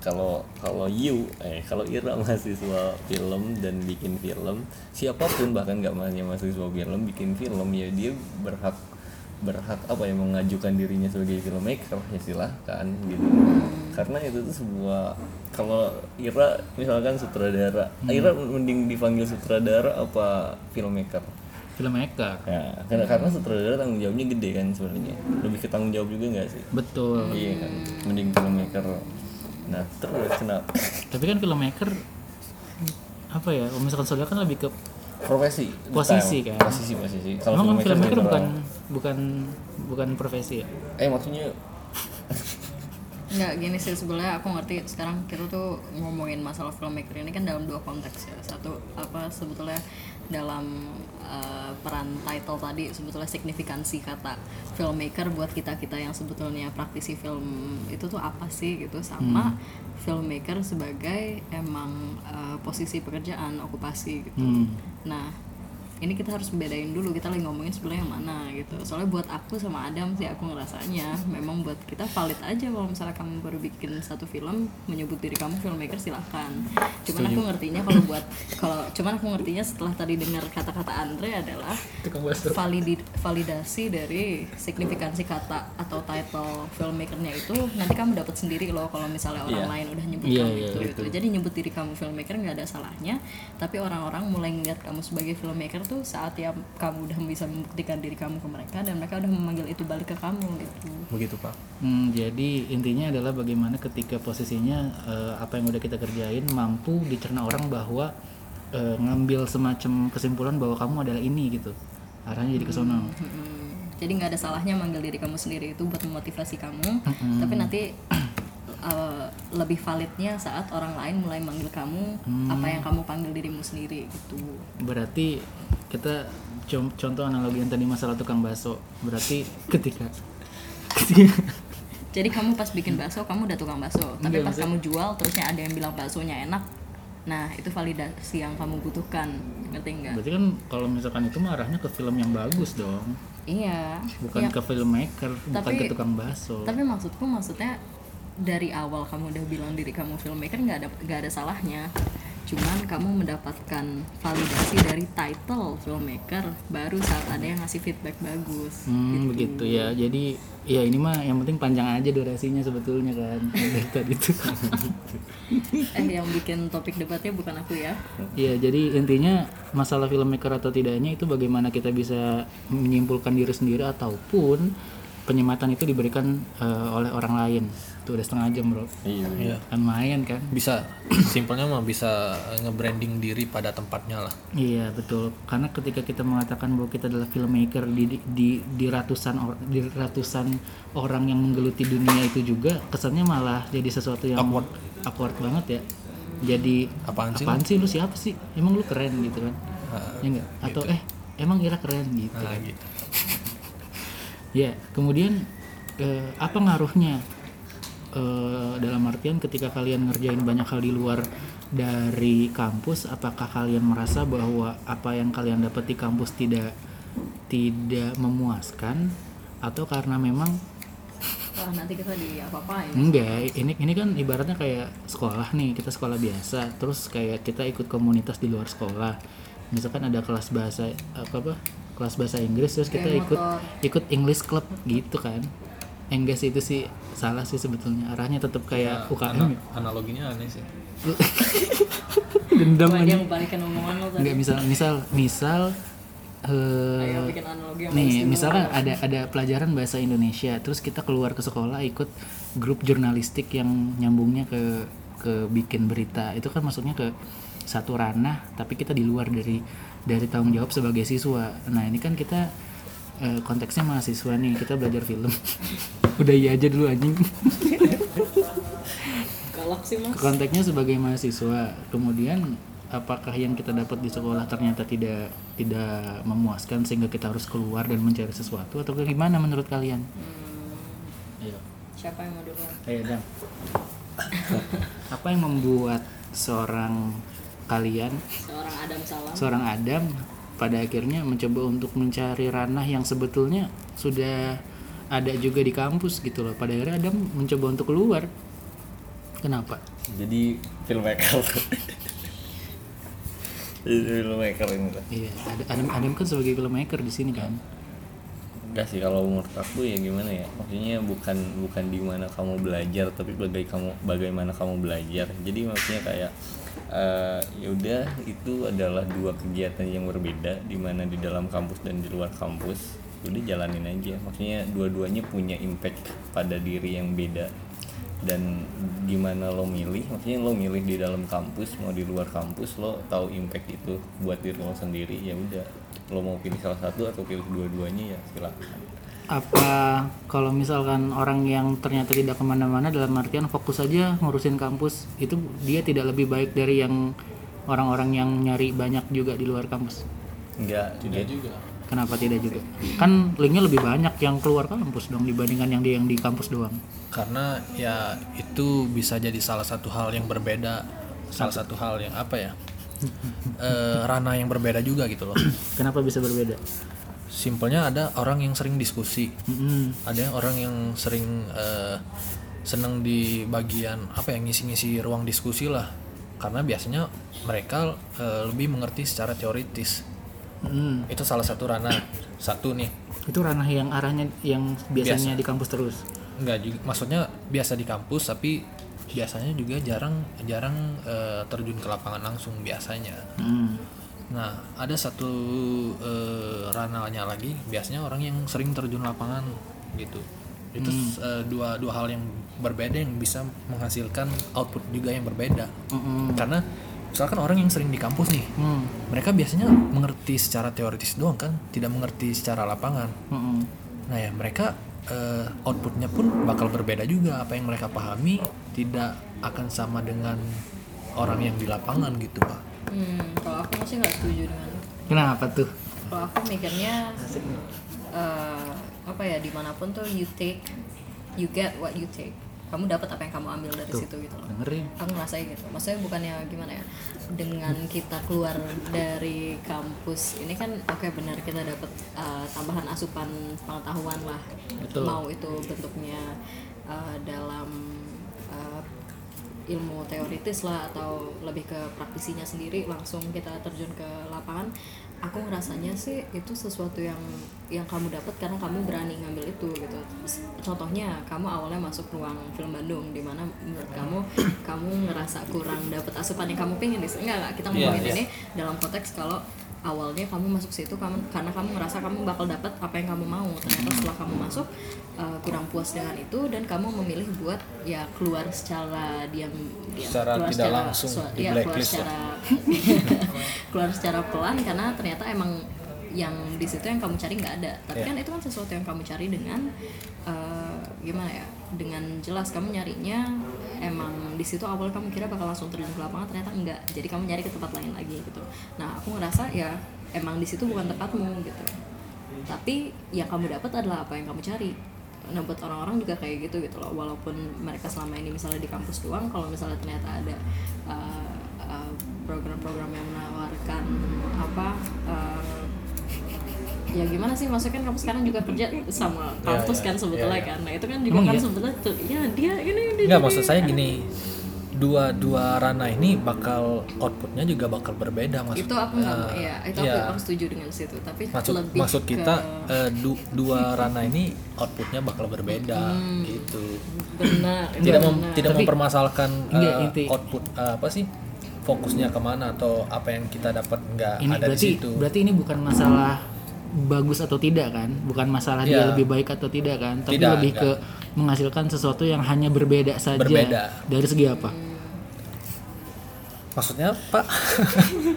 kalau kalau you eh kalau Ira mahasiswa film dan bikin film siapa pun bahkan nggak hanya mahasiswa film bikin film ya dia berhak berhak apa ya mengajukan dirinya sebagai filmmaker ya silahkan gitu karena itu tuh sebuah kalau Ira misalkan sutradara Ira mending dipanggil sutradara apa filmmaker filmmaker Ya, karena karena sutradara tanggung jawabnya gede kan sebenarnya. Lebih ke tanggung jawab juga nggak sih? betul Iya kan. Mending filmmaker. Nah, terus kenapa? tapi kan filmmaker apa ya misalkan saudara kan lebih ke Profesi. Posisi, Bukan. kan? Posisi posisi. emang kan filmmaker general. bukan bukan bukan profesi ya Eh maksudnya Nggak gini sih sebenarnya aku ngerti sekarang kita tuh ngomongin masalah filmmaker ini kan dalam dua konteks ya. Satu apa sebetulnya dalam uh, peran title tadi sebetulnya signifikansi kata filmmaker buat kita-kita yang sebetulnya praktisi film itu tuh apa sih gitu sama filmmaker sebagai emang uh, posisi pekerjaan okupasi gitu. Hmm. Nah, ini kita harus bedain dulu kita lagi ngomongin sebenarnya yang mana gitu. Soalnya buat aku sama Adam sih aku ngerasanya memang buat kita valid aja kalau misalnya kamu baru bikin satu film menyebut diri kamu filmmaker silahkan. Cuman aku ngertinya kalau buat kalau cuman aku ngertinya setelah tadi dengar kata-kata Andre adalah validi, validasi dari signifikansi kata atau title filmmakernya itu nanti kamu dapat sendiri loh kalau misalnya orang Iya. lain udah nyebut Iya, kamu iya, itu gitu. jadi nyebut diri kamu filmmaker nggak ada salahnya tapi orang-orang mulai ngeliat kamu sebagai filmmaker tuh saat ya kamu udah bisa membuktikan diri kamu ke mereka dan mereka udah memanggil itu balik ke kamu gitu. Begitu pak. Hmm, jadi intinya adalah bagaimana ketika posisinya eh, apa yang udah kita kerjain mampu dicerna orang bahwa eh, ngambil semacam kesimpulan bahwa kamu adalah ini gitu. Arahnya jadi ke sono. Mm-mm. jadi nggak ada salahnya manggil diri kamu sendiri itu buat memotivasi kamu. Tapi nanti uh, lebih validnya saat orang lain mulai manggil kamu apa yang kamu panggil dirimu sendiri gitu. Berarti kita contoh analogi yang tadi masalah tukang bakso berarti ketika jadi kamu pas bikin bakso kamu udah tukang bakso. Tapi Enggak, pas kamu jual terusnya ada yang bilang baksonya enak. Nah itu validasi yang kamu butuhkan. Ngerti nggak? Berarti kan kalau misalkan itu mah arahnya ke film yang bagus dong. Iya. Bukan Iya. ke filmmaker bukan Tapi- ke tukang bakso. tapi maksudku maksudnya dari awal kamu udah bilang diri kamu filmmaker nggak ada nggak ada salahnya cuman kamu mendapatkan validasi dari title filmmaker baru saat ada yang ngasih feedback bagus Hmm, begitu ya. Jadi ya ini mah yang penting panjang aja durasinya sebetulnya kan. Dari tadi tuh. eh yang bikin topik debatnya bukan aku ya Iya, jadi intinya masalah filmmaker atau tidaknya itu bagaimana kita bisa menyimpulkan diri sendiri ataupun penyematan itu diberikan eh, oleh orang lain. Tuh udah setengah jam, Bro. iya Iya. Kan lumayan kan? bisa simpelnya mah bisa nge-branding diri pada tempatnya lah Iya betul karena ketika kita mengatakan bahwa kita adalah filmmaker di di, di, di ratusan or- di ratusan orang yang menggeluti dunia itu juga kesannya malah jadi sesuatu yang Awkward. awkward banget ya jadi Apaan sih apaan sih lu siapa sih emang lu keren gitu kan Nah, ya enggak atau eh emang Ira keren gitu nah kan. gitu ya kemudian eh, apa ngaruhnya Eh, dalam artian ketika kalian ngerjain banyak hal di luar dari kampus apakah kalian merasa bahwa apa yang kalian dapat di kampus tidak tidak memuaskan? Atau karena memang wah nanti kita di apa apain enggak ini ini kan ibaratnya kayak sekolah nih kita sekolah biasa terus kayak kita ikut komunitas di luar sekolah. Misalkan ada kelas bahasa apa apa kelas bahasa Inggris terus kita ikut ikut English club gitu kan Enggak sih itu sih salah sih sebetulnya. Arahnya tetap kayak UKM Ana- ya. analoginya aneh sih. Dendam aja dia membalikan omongan lo tadi. enggak misal misal misal eh, ayo bikin analogi yang nih misalkan ada ada pelajaran bahasa Indonesia terus kita keluar ke sekolah ikut grup jurnalistik yang nyambungnya ke ke bikin berita. Itu kan maksudnya ke satu ranah tapi kita di luar dari dari tanggung jawab sebagai siswa. Nah ini kan kita eh, konteksnya mahasiswa nih kita belajar film. Udah iya aja dulu anjing. Galak sih mas. Konteksnya sebagai mahasiswa kemudian apakah yang kita dapat di sekolah ternyata tidak tidak memuaskan sehingga kita harus keluar dan mencari sesuatu atau gimana menurut kalian? Ayo, siapa yang mau duluan? Ayo Dam. Apa yang membuat seorang kalian, seorang Adam Salam. seorang Adam pada akhirnya mencoba untuk mencari ranah yang sebetulnya sudah ada juga di kampus gitu loh. Pada akhirnya Adam mencoba untuk keluar. Kenapa? jadi filmmaker jadi filmmaker ini lah Iya, Ad- Adam Adam kan sebagai filmmaker di sini kan. enggak sih kalau menurut aku ya gimana ya maksudnya bukan bukan di mana kamu belajar tapi bagai kamu bagaimana kamu belajar jadi maksudnya kayak eh, ya udah itu adalah dua kegiatan yang berbeda di mana di dalam kampus dan di luar kampus udah jalanin aja. Maksudnya dua-duanya punya impact pada diri yang beda. Dan gimana lo milih maksudnya lo milih di dalam kampus mau di luar kampus lo tahu impact itu buat diri lo sendiri ya udah. Lo mau pilih salah satu atau pilih dua-duanya ya silakan Apa kalau misalkan orang yang ternyata tidak ke mana-mana dalam artian fokus saja ngurusin kampus itu dia tidak lebih baik dari yang orang-orang yang nyari banyak juga di luar kampus? enggak tidak juga Kenapa tidak juga? Kan linknya lebih banyak yang keluar kampus dong dibandingkan yang di yang di kampus doang. karena ya itu bisa jadi salah satu hal yang berbeda salah satu hal yang apa ya eh, ranah yang berbeda juga gitu loh Kenapa bisa berbeda? Simpelnya ada orang yang sering diskusi Mm-mm. ada yang orang yang sering eh, seneng di bagian apa ya ngisi-ngisi ruang diskusi lah karena biasanya mereka eh, lebih mengerti secara teoritis Mm. itu salah satu ranah satu nih Itu ranah yang arahnya yang biasanya di kampus terus. Enggak juga, maksudnya biasa di kampus tapi biasanya juga jarang jarang eh, terjun ke lapangan langsung biasanya. Mm. Nah, ada satu eh, ranahnya lagi biasanya orang yang sering terjun lapangan gitu. Itu eh, dua dua hal yang berbeda yang bisa menghasilkan output juga yang berbeda. Mm-mm. Karena misalkan orang yang sering di kampus nih, Mm. mereka biasanya mengerti secara teoritis doang kan, tidak mengerti secara lapangan. Mm-mm. Nah ya mereka eh, outputnya pun bakal berbeda juga apa yang mereka pahami tidak akan sama dengan orang yang di lapangan gitu pak. Hmm, kalau aku masih nggak setuju dengan Kenapa tuh? kalau aku mikirnya eh, apa ya di mana pun tuh you take you get what you take kamu dapat apa yang kamu ambil dari situ gitu loh Dengerin. aku ngerasain gitu maksudnya bukannya gimana ya dengan kita keluar dari kampus ini kan oke benar kita dapat uh, tambahan asupan pengetahuan lah Betul. mau itu bentuknya uh, dalam uh, ilmu teoritis lah atau lebih ke praktisinya sendiri langsung kita terjun ke lapangan. Aku ngerasanya sih itu sesuatu yang yang kamu dapat karena kamu berani ngambil itu gitu. Contohnya kamu awalnya masuk ruang film Bandung di mana menurut kamu kamu ngerasa kurang dapat asupan yang kamu pengen di enggak enggak kita Iya, ngomongin iya. ini dalam konteks kalau awalnya kamu masuk situ kamu karena kamu ngerasa kamu bakal dapat apa yang kamu mau. Ternyata setelah kamu masuk uh, kurang puas dengan itu dan kamu memilih buat ya keluar secara diam diam. Secara keluar tidak langsung, di ya, keluar secara keluar secara pelan karena ternyata emang yang di situ yang kamu cari nggak ada. Tapi Iya. kan itu kan sesuatu yang kamu cari dengan uh, gimana ya dengan jelas kamu nyarinya emang di situ awal kamu kira bakal langsung terjun ke lapangan ternyata enggak jadi kamu nyari ke tempat lain lagi gitu. Nah aku ngerasa ya emang di situ bukan tempatmu gitu. Tapi yang kamu dapat adalah apa yang kamu cari. Nah buat orang-orang juga kayak gitu gitu loh. Walaupun mereka selama ini misalnya di kampus doang kalau misalnya ternyata ada uh, uh, program-program yang menawarkan apa uh, ya gimana sih? Maksudnya kan kamu sekarang juga kerja sama kampus ya, kan sebetulnya ya, ya. kan? Nah itu kan juga Emang kan iya? sebetulnya tuh ya dia ini dia Enggak maksud saya gini. Dua dua ranah ini bakal outputnya juga bakal berbeda maksud itu aku nggak eh, ya itu iya. aku, aku setuju dengan situ tapi maksud lebih maksud ke- kita eh, du- dua ranah ini outputnya bakal berbeda gitu. Benar itu tidak mem- benar. tidak Tapi- mempermasalahkan Enggak, eh, inti- output eh, apa sih fokusnya ke mana atau apa yang kita dapat nggak ada di berarti situ. berarti ini bukan masalah bagus atau tidak kan? Bukan masalah dia Iya. lebih baik atau tidak kan? Tapi Tidak, lebih ke enggak. menghasilkan sesuatu yang hanya berbeda saja. Berbeda. Dari segi apa? maksudnya pak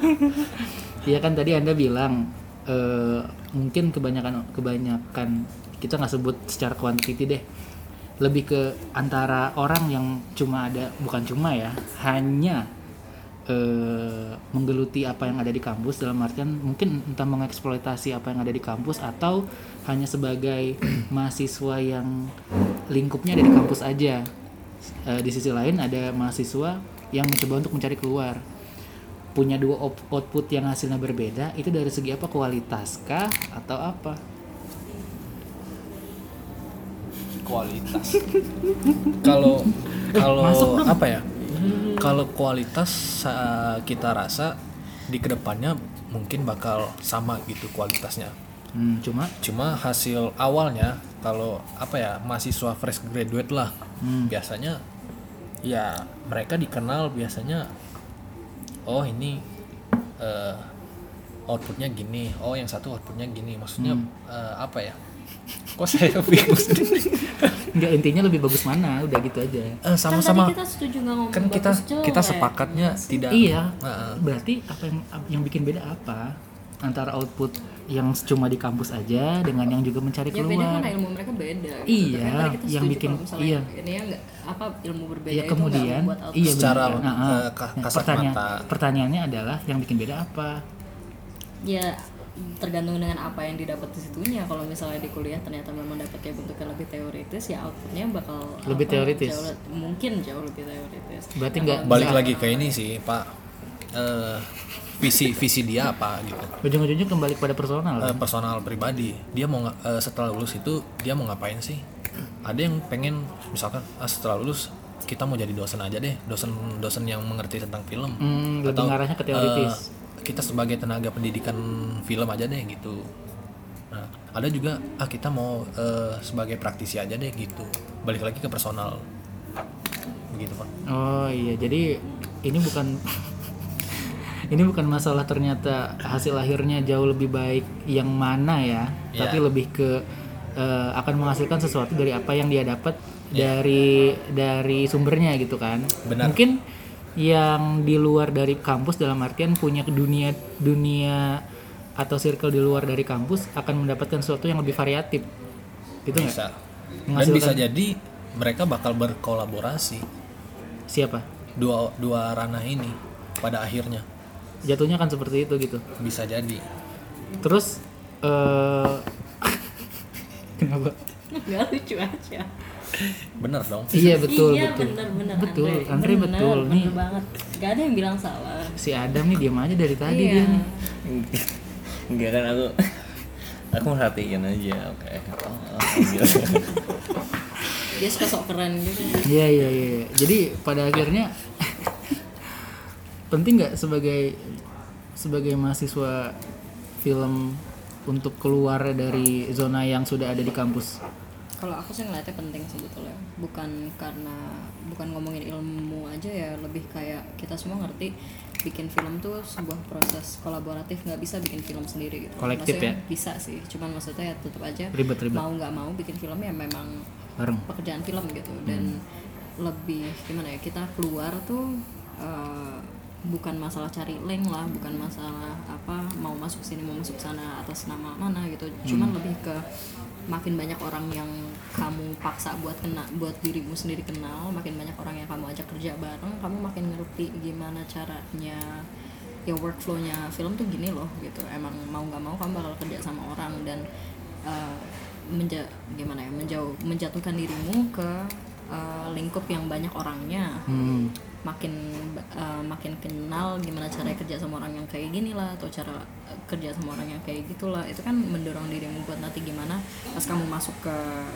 Iya kan tadi anda bilang eh, mungkin kebanyakan kebanyakan kita nggak sebut secara kuantiti deh lebih ke antara orang yang cuma ada bukan cuma ya hanya eh, menggeluti apa yang ada di kampus dalam artian mungkin entah mengeksploitasi apa yang ada di kampus atau hanya sebagai mahasiswa yang lingkupnya ada di kampus aja. Eh, di sisi lain ada mahasiswa yang mencoba untuk mencari keluar. Punya dua output yang hasilnya berbeda itu dari segi apa? Kualitas kah atau apa? Kualitas. Kalau kalau apa ya kalau kualitas kita rasa di ke depannya mungkin bakal sama gitu kualitasnya Hmm, cuma cuma hasil awalnya kalau apa ya mahasiswa fresh graduate lah Hmm. biasanya ya mereka dikenal biasanya oh ini eh, outputnya gini oh yang satu outputnya gini maksudnya Hmm. eh, apa ya kok saya bingung sendiri nggak intinya lebih bagus mana udah gitu aja Eh, kan sama-sama tadi kita setuju nggak ngomong kan kita jelek. kita sepakatnya tidak iya Heeh. berarti apa yang yang bikin beda apa antara output yang cuma di kampus aja dengan yang juga mencari ya beda keluar kan ilmu mereka beda gitu. Iya, kan kita yang bikin- iya. ini ya nggak apa ilmu berbeda Iya itu kemudian output iya Secara, benar. Nah, eh, Nah, kasat pertanyaan mata. pertanyaannya adalah yang bikin beda apa ya tergantung dengan apa yang didapat di situnya. Kalau misalnya di kuliah ternyata memang dapatnya bentuknya lebih teoritis ya outputnya bakal Lebih apa, teoritis. jauh mungkin jauh lebih teoritis. Berarti nggak- balik lagi ke ini sih pak. Eh, visi visi dia apa gitu. Ujung-ujungnya kembali kepada personal. Eh, personal pribadi. Dia mau eh, setelah lulus itu dia mau ngapain sih? Ada yang pengen misalkan ah, setelah lulus kita mau jadi dosen aja deh. Dosen dosen yang mengerti tentang film. Hmm, lebih Atau, ngarahnya ke teoritis. eh, kita sebagai tenaga pendidikan film aja deh gitu nah ada juga ah kita mau eh, sebagai praktisi aja deh gitu balik lagi ke personal begitu pak Oh iya, jadi ini bukan ini bukan masalah ternyata hasil akhirnya jauh lebih baik yang mana ya, Iya. tapi lebih ke eh, akan menghasilkan sesuatu dari apa yang dia dapat dari dari sumbernya gitu kan. Benar. Mungkin yang di luar dari kampus dalam artian punya dunia dunia atau circle di luar dari kampus akan mendapatkan sesuatu yang lebih variatif. Gitu nggak? bisa dan Menghasilkan- bisa jadi mereka bakal berkolaborasi Siapa? dua dua ranah ini pada akhirnya Jatuhnya kan seperti itu gitu. bisa jadi Terus eh kenapa? nggak lucu aja bener dong Iya betul iya betul. bener bener Betul, Andre, Andre Bener, betul. bener Nih banget gak ada yang bilang salah si Adam nih diam aja dari tadi iya dia nih. enggak kan aku aku merhatiin aja oke oh, oh, dia suka sok keren gitu Iya iya iya. iya. Jadi pada akhirnya penting nggak sebagai sebagai mahasiswa film untuk keluar dari zona yang sudah ada di kampus. Kalau aku sih ngeliatnya penting sebetulnya bukan karena bukan ngomongin ilmu aja ya lebih kayak kita semua ngerti bikin film tuh sebuah proses kolaboratif nggak bisa bikin film sendiri gitu Kolektif Maksudnya ya? bisa sih cuman maksudnya ya tetap aja Ribet-ribet. mau nggak mau bikin film ya memang Bareng. pekerjaan film gitu dan lebih gimana ya kita keluar tuh eh, bukan masalah cari link lah bukan masalah apa mau masuk sini mau masuk sana atas nama mana gitu. Cuman lebih ke makin banyak orang yang kamu paksa buat kena buat dirimu sendiri kenal makin banyak orang yang kamu ajak kerja bareng kamu makin ngerti gimana caranya ya workflownya film tuh gini loh gitu. Emang mau nggak mau kamu bakal kerja sama orang dan eh, menja gimana ya menjauh menjatuhkan dirimu ke eh, lingkup yang banyak orangnya. Hmm. Makin eh, makin kenal gimana cara kerja sama orang yang kayak gini lah atau cara kerja sama orang yang kayak gitulah itu kan mendorong dirimu buat nanti gimana pas kamu masuk ke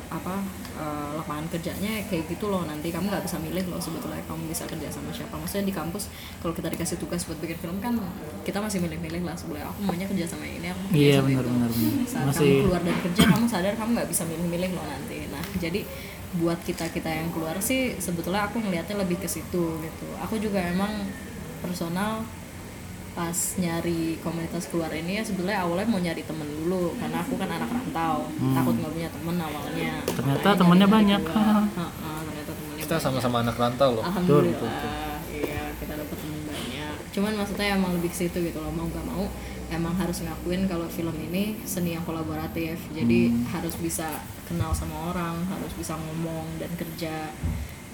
apa eh, lapangan kerjanya kayak gitu loh nanti kamu nggak bisa milih loh sebetulnya kamu bisa kerja sama siapa maksudnya di kampus kalau kita dikasih tugas buat bikin film kan kita masih milih-milih lah sebenarnya aku maunya kerja sama ini aku mau kerja Iya sama benar itu. benar benar. saat Masih kamu keluar dari kerja kamu sadar kamu nggak bisa milih-milih loh nanti nah jadi buat kita kita yang keluar sih sebetulnya aku ngelihatnya lebih ke situ gitu aku juga emang personal pas nyari komunitas keluar ini ya sebetulnya awalnya mau nyari temen dulu karena aku kan anak rantau takut nggak punya temen awalnya Hmm. Ternyata Makanya temennya nyari banyak. keluar. Heeh, ternyata temennya kita sama-sama anak rantau loh Alhamdulillah, iya kita dapat teman banyak. Cuman maksudnya emang lebih ke situ gitu loh, mau gak mau emang harus ngakuin kalau film ini seni yang kolaboratif. Jadi harus bisa kenal sama orang, harus bisa ngomong dan kerja.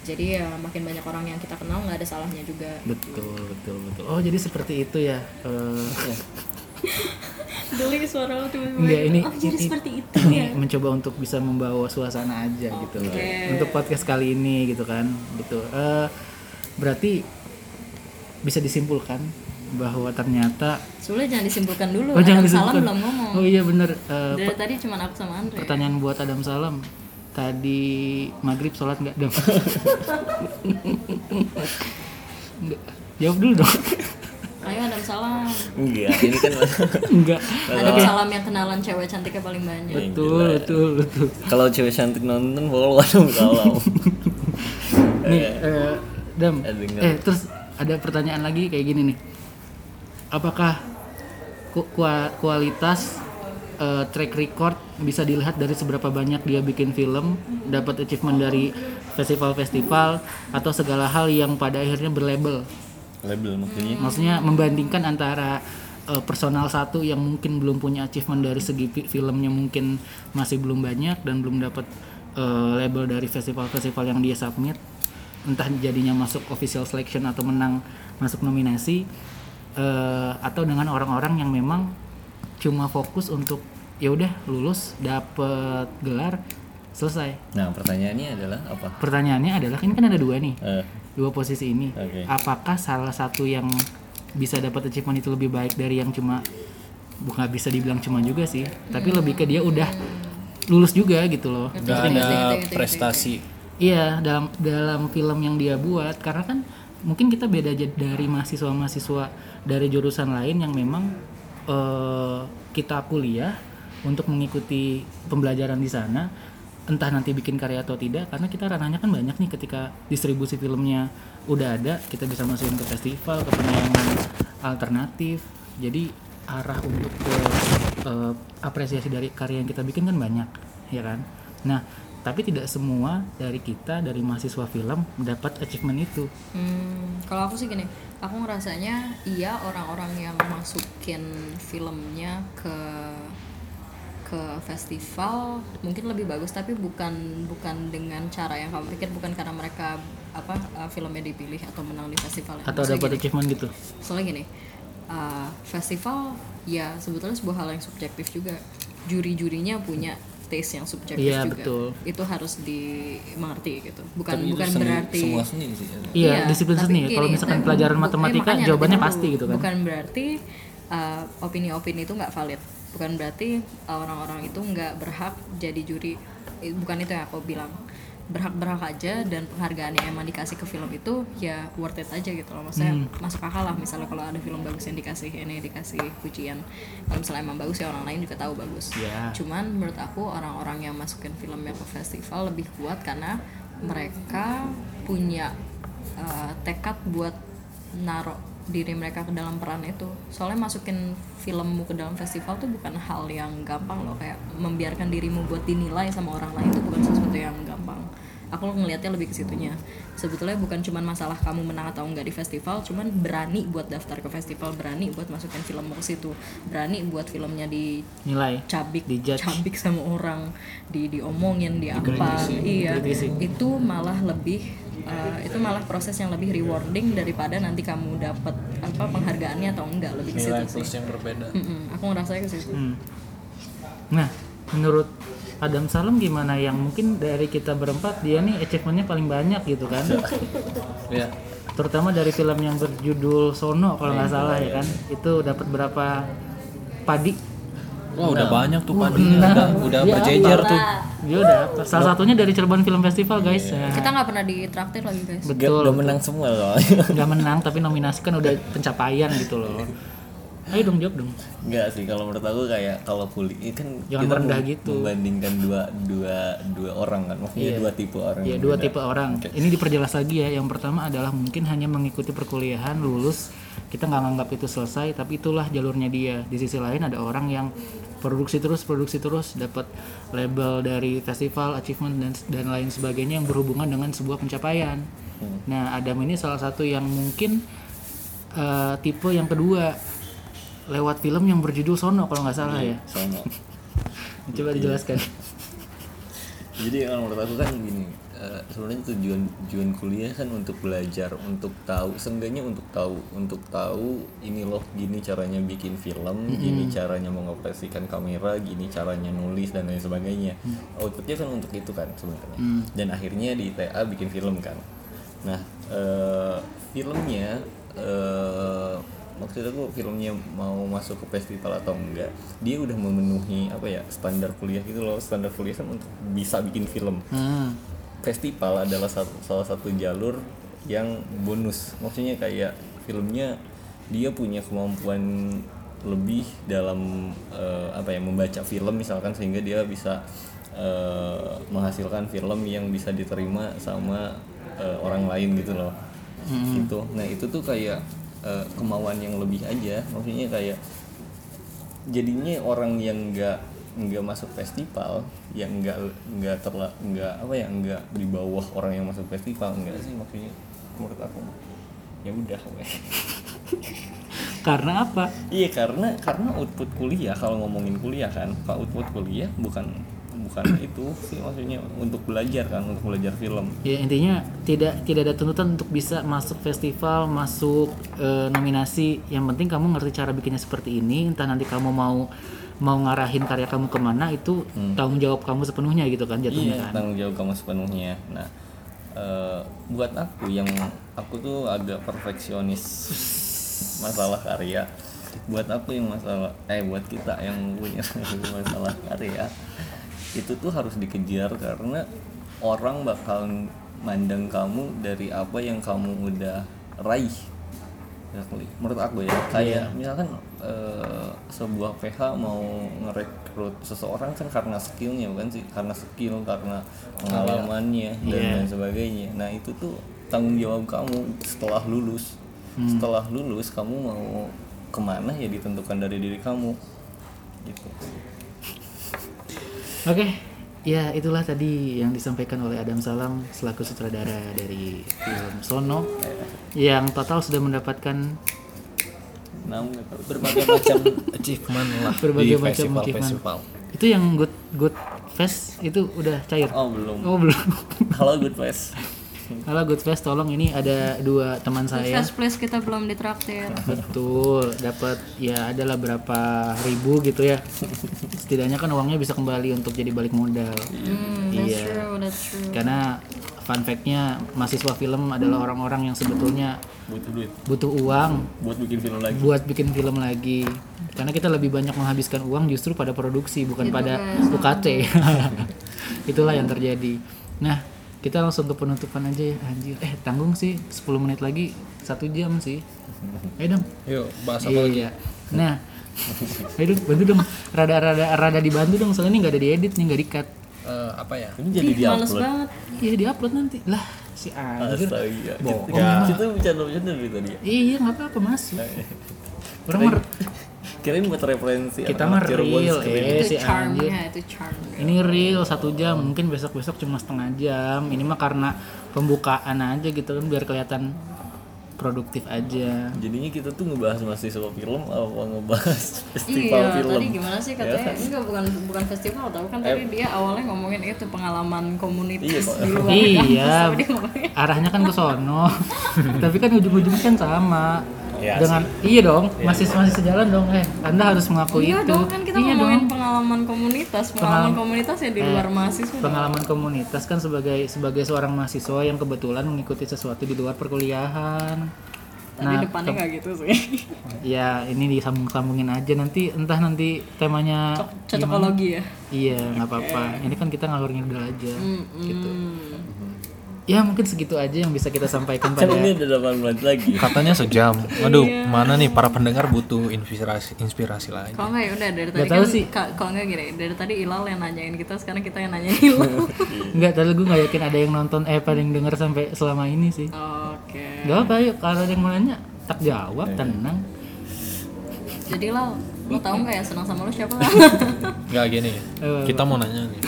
Jadi ya makin banyak orang yang kita kenal nggak ada salahnya juga. betul betul betul. Oh jadi seperti itu ya. Eh, Geli suara lo tiba-tiba. Enggak ini, Oh, jadi ini- seperti itu ini ya. mencoba untuk bisa membawa suasana aja gitu loh. Untuk podcast kali ini gitu kan. Gitu. Eh, berarti bisa disimpulkan bahwa ternyata Soalnya jangan disimpulkan dulu. Oh, jangan Adam Salam disimpulkan. belum ngomong. Oh iya bener Eh, Dari tadi cuma aku sama Andre. pertanyaan buat Adam Salam tadi maghrib sholat nggak Adam jawab dulu dong Ayo Adam Salam. enggak ini kan enggak Adam Salam yang kenalan cewek cantiknya paling banyak. betul betul betul kalau cewek cantik nonton follow dong kalau nih eh, Dam Eh, denger. eh terus ada pertanyaan lagi kayak gini nih apakah ku- kua- kualitas eh, track record bisa dilihat dari seberapa banyak dia bikin film dapat achievement dari festival-festival atau segala hal yang pada akhirnya berlabel? Label maksudnya? Maksudnya membandingkan antara eh, personal satu yang mungkin belum punya achievement dari segi fi- filmnya mungkin masih belum banyak dan belum dapat eh, label dari festival-festival yang dia submit entah jadinya masuk official selection atau menang masuk nominasi eh, atau dengan orang-orang yang memang cuma fokus untuk ya udah lulus dapet gelar selesai. Nah pertanyaannya adalah apa? Pertanyaannya adalah ini kan ada dua nih. Eh, dua posisi ini. Oke. apakah salah satu yang bisa dapat achievement itu lebih baik dari yang cuma bukan bisa dibilang cuma juga sih tapi lebih ke dia udah lulus juga gitu loh. Ngerti, ada ngerti, ngerti, prestasi. Iya dalam dalam film yang dia buat karena kan mungkin kita beda aja dari mahasiswa-mahasiswa dari jurusan lain yang memang eh, kita kuliah untuk mengikuti pembelajaran di sana entah nanti bikin karya atau tidak karena kita ranahnya kan banyak nih ketika distribusi filmnya udah ada kita bisa masukin ke festival ke penayangan alternatif. Jadi arah untuk ke eh, apresiasi dari karya yang kita bikin kan banyak ya kan? Nah tapi tidak semua dari kita dari mahasiswa film dapat achievement itu. Hmm, kalau aku sih gini, aku ngerasanya iya orang-orang yang masukin filmnya ke ke festival mungkin lebih bagus tapi bukan bukan dengan cara yang kamu pikir bukan karena mereka apa uh, filmnya dipilih atau menang di festival atau dapat achievement gitu. Soalnya gini uh, festival ya sebetulnya sebuah hal yang subjektif juga. Juri-jurinya punya taste yang subjektif Iya, juga. betul. itu harus dimengerti gitu. Bukan Tapi itu bukan seni- berarti semua seni sih iya disiplin tapi seni. Gini, kalau misalkan tapi pelajaran bu- matematika eh, jawabannya tapi pasti gitu kan. Bukan berarti uh, opini-opini itu nggak valid. Bukan berarti uh, orang-orang itu nggak berhak jadi juri. Eh, bukan itu yang aku bilang berhak-berhak aja dan penghargaan yang emang dikasih ke film itu ya worth it aja gitu loh. Maksudnya Hmm. masuk akal lah misalnya kalau ada film bagus yang dikasih ini dikasih pujian. Kalau misalnya emang bagus ya orang lain juga tahu bagus. Ya. Cuman menurut aku orang-orang yang masukin filmnya ke festival lebih kuat karena mereka punya uh, tekad buat naruh diri mereka ke dalam peran itu. Soalnya masukin filmmu ke dalam festival tuh bukan hal yang gampang loh kayak membiarkan dirimu buat dinilai sama orang lain itu bukan sesuatu yang gampang. Aku ngelihatnya lebih ke situnya. Sebetulnya bukan cuman masalah kamu menang atau enggak di festival, cuman berani buat daftar ke festival, berani buat masukin filmmu ke situ, berani buat filmnya di nilai cabik Dijudge. cabik sama orang di diomongin di apa iya Dikritisi. itu malah lebih uh, itu malah proses yang lebih rewarding daripada nanti kamu dapat apa penghargaannya atau enggak lebih ke situ sih yang berbeda Mm-mm, aku ngerasa ke situ Hmm. Nah, menurut Adam Salam gimana yang mungkin dari kita berempat dia nih achievementnya paling banyak gitu kan? ya Terutama dari film yang berjudul Sono kalau nggak salah ya kan? Itu dapat berapa padi? Wah udah banyak tuh padinya udah udah Dia berjejer tuh Dia udah? Salah satunya dari Cirebon Film Festival guys. Nah, kita nggak pernah ditraktir lagi guys betul. udah menang semua loh Nggak menang tapi nominasi kan udah pencapaian gitu loh. Ayo dong jawab dong. Enggak sih kalau menurut aku kayak kalau kuliah kan Jangan kita merendah mem- gitu. membandingkan dua dua dua orang kan maksudnya Iya. dua tipe orang Ya yang dua beda. tipe orang. Ini diperjelas lagi ya. Yang pertama adalah mungkin hanya mengikuti perkuliahan, lulus, kita nggak nganggap itu selesai, tapi itulah jalurnya dia. Di sisi lain ada orang yang produksi terus, produksi terus, dapat label dari festival, achievement dan dan lain sebagainya yang berhubungan dengan sebuah pencapaian. Nah, Adam ini salah satu yang mungkin eh, tipe yang kedua lewat film yang berjudul Sono kalau nggak salah ya. sama Coba dijelaskan. jadi kalau menurut aku kan gini eh, sebenarnya tujuan tujuan kuliah kan untuk belajar untuk tahu seenggaknya untuk tahu untuk tahu ini loh gini caranya bikin film gini caranya mengoperasikan kamera gini caranya nulis dan lain sebagainya. Outputnya kan untuk itu kan sebenarnya. Dan akhirnya di TA bikin film kan. Nah eh, filmnya eh, maksud aku filmnya mau masuk ke festival atau enggak dia udah memenuhi apa ya standar kuliah gitu loh. Standar kuliah kan untuk bisa bikin film. Hmm. Festival adalah satu, salah satu jalur yang bonus. Maksudnya kayak filmnya dia punya kemampuan lebih dalam eh, apa ya membaca film misalkan sehingga dia bisa eh, menghasilkan film yang bisa diterima sama eh, orang lain gitu loh. Gitu. Nah itu tuh kayak eh, kemauan yang lebih aja. Maksudnya kayak jadinya orang yang nggak nggak masuk festival yang nggak nggak terla nggak apa ya nggak di bawah orang yang masuk festival enggak sih maksudnya menurut aku ya udah. Karena apa? iya karena karena output kuliah kalau ngomongin kuliah kan kalau output kuliah bukan bukan itu sih maksudnya untuk belajar kan untuk belajar film Ya intinya tidak tidak ada tuntutan untuk bisa masuk festival, masuk eh, nominasi. Yang penting kamu ngerti cara bikinnya seperti ini. Entah nanti kamu mau mau ngarahin karya kamu ke mana itu tanggung jawab kamu sepenuhnya gitu kan jatuhnya iya kan. tanggung jawab kamu sepenuhnya. Nah eh, buat aku yang aku tuh agak perfeksionis masalah karya. Buat aku yang masalah eh buat kita yang punya masalah karya itu tuh harus dikejar karena orang bakal mandang kamu dari apa yang kamu udah raih Exactly. menurut aku ya kayak misalkan eh, sebuah PH mau ngerekrut seseorang kan karena skillnya bukan sih? Karena skill karena pengalamannya dan Iya. lain sebagainya. Nah itu tuh tanggung jawab kamu setelah lulus. Setelah lulus kamu mau ke mana ya ditentukan dari diri kamu? Gitu. Oke, ya itulah tadi yang disampaikan oleh Adam Salam selaku sutradara dari film Sono yang total sudah mendapatkan berbagai macam achievement lah Berbagai di macam festival achievement. festival itu yang good good fest itu udah cair. oh belum Oh belum. kalau good face Halo good fest, tolong ini ada dua teman saya. Fast place kita belum ditraktir. Betul, dapat ya adalah berapa ribu gitu ya. Setidaknya kan uangnya bisa kembali untuk jadi balik modal. Hmm, that's Iya. true, that's true. Karena fun fact-nya mahasiswa film adalah orang-orang yang sebetulnya butuh duit butuh uang buat bikin film lagi buat bikin film lagi. Karena kita lebih banyak menghabiskan uang justru pada produksi bukan pada UKT. Itulah yang terjadi. Nah, kita langsung ke penutupan aja ya. Anjir, eh tanggung sih 10 menit lagi satu jam sih. Ayo dong. yuk bahas apa lagi Iya. Nah, ayo dong, bantu dong. Rada-rada rada dibantu dong soalnya ini nggak ada diedit nih nggak dikat. Eh, apa ya ini jadi Ih, diupload banget. Iya diupload nanti. Lah si anjir. Astaga, Bohong kita, emang. kita bercanda-bercanda dari tadi ya. Iya nggak apa-apa masuk. Orang Kirain buat referensi kita mah real eh Itu si anjir. charmnya, itu charmnya. Ini real satu jam mungkin besok besok cuma setengah jam. Ini mah karena pembukaan aja gitu kan biar kelihatan produktif aja. Jadinya kita tuh ngebahas mahasiswa film apa ngebahas festival Iya, film. tadi gimana sih katanya? Enggak bukan bukan festival, tahu kan tadi dia awalnya ngomongin itu pengalaman komunitas Iya, di luar Iya, tapi arahnya kan ke sono. Tapi kan ujung-ujungnya kan sama. Iya Dengan iya dong, masih masih sejalan dong. Eh, Anda harus mengakui Iya itu. dong, kan kita iya ngomongin dong. pengalaman komunitas, pengalaman komunitas ya di luar mahasiswa. dong. Pengalaman komunitas kan sebagai sebagai seorang mahasiswa yang kebetulan mengikuti sesuatu di luar perkuliahan. Tapi depannya nggak gitu sih. Ya, ini disambung-sambungin aja nanti entah nanti temanya Cocokologi ya. Iya, nggak apa-apa. Ini kan kita ngalur ngidul aja. Gitu. Hmm. Ya, mungkin segitu aja yang bisa kita sampaikan Kan pada ini ada 8 menit lagi. katanya sejam waduh mana nih para pendengar butuh inspirasi inspirasi lagi Kalau nggak ya udah dari tadi tahu kan sih. ka- kalau nggak gini, dari tadi Ilal yang nanyain kita, sekarang kita yang nanyain Ilal. Enggak, tadi gue nggak yakin ada yang nonton eh pada yang denger sampai selama ini sih. Oke. Gak apa yuk kalau ada yang mau nanya tak jawab tenang. Jadi Lal, lo tau nggak ya senang sama lo siapa kan? nggak gini kita mau nanya nih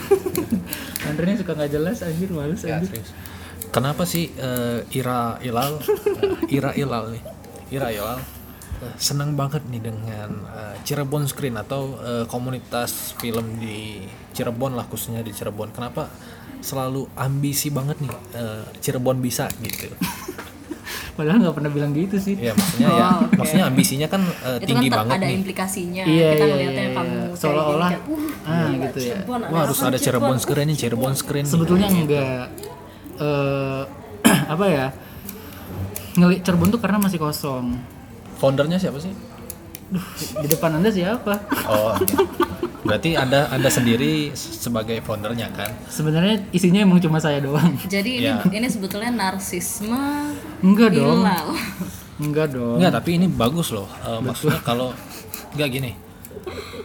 Andrenya suka nggak jelas anjir males Ya, anjir. serius. Kenapa sih eh, Ira Ilal, eh, Ira Ilal nih, Ira Ilal eh, senang banget nih dengan eh, Cirebon Screen atau eh, komunitas film di Cirebon lah khususnya di Cirebon. Kenapa selalu ambisi banget nih eh, Cirebon bisa gitu? Padahal nggak pernah bilang gitu sih. Ya maksudnya ya, Oh, oke. maksudnya ambisinya kan itu kan tinggi ter- banget ada nih. implikasinya. Iya, kita iya, ngeliatnya iya, kamu iya. kayak Seolah-olah, uh, ah, gitu ya. Cirebon, Wah harus ada Cirebon Cirebon? Screen nih, Cirebon Screen. Sebetulnya enggak eh apa ya? Ngeli Cirebon tuh karena masih kosong. Foundernya siapa sih? Duh, di depan Anda siapa? Oh, berarti anda anda sendiri sebagai foundernya kan? Sebenarnya isinya emang cuma saya doang. Jadi ini Ya. ini sebetulnya narsisme Enggak dong. Enggak dong. Enggak, tapi ini bagus loh. Eh, maksudnya kalau enggak gini.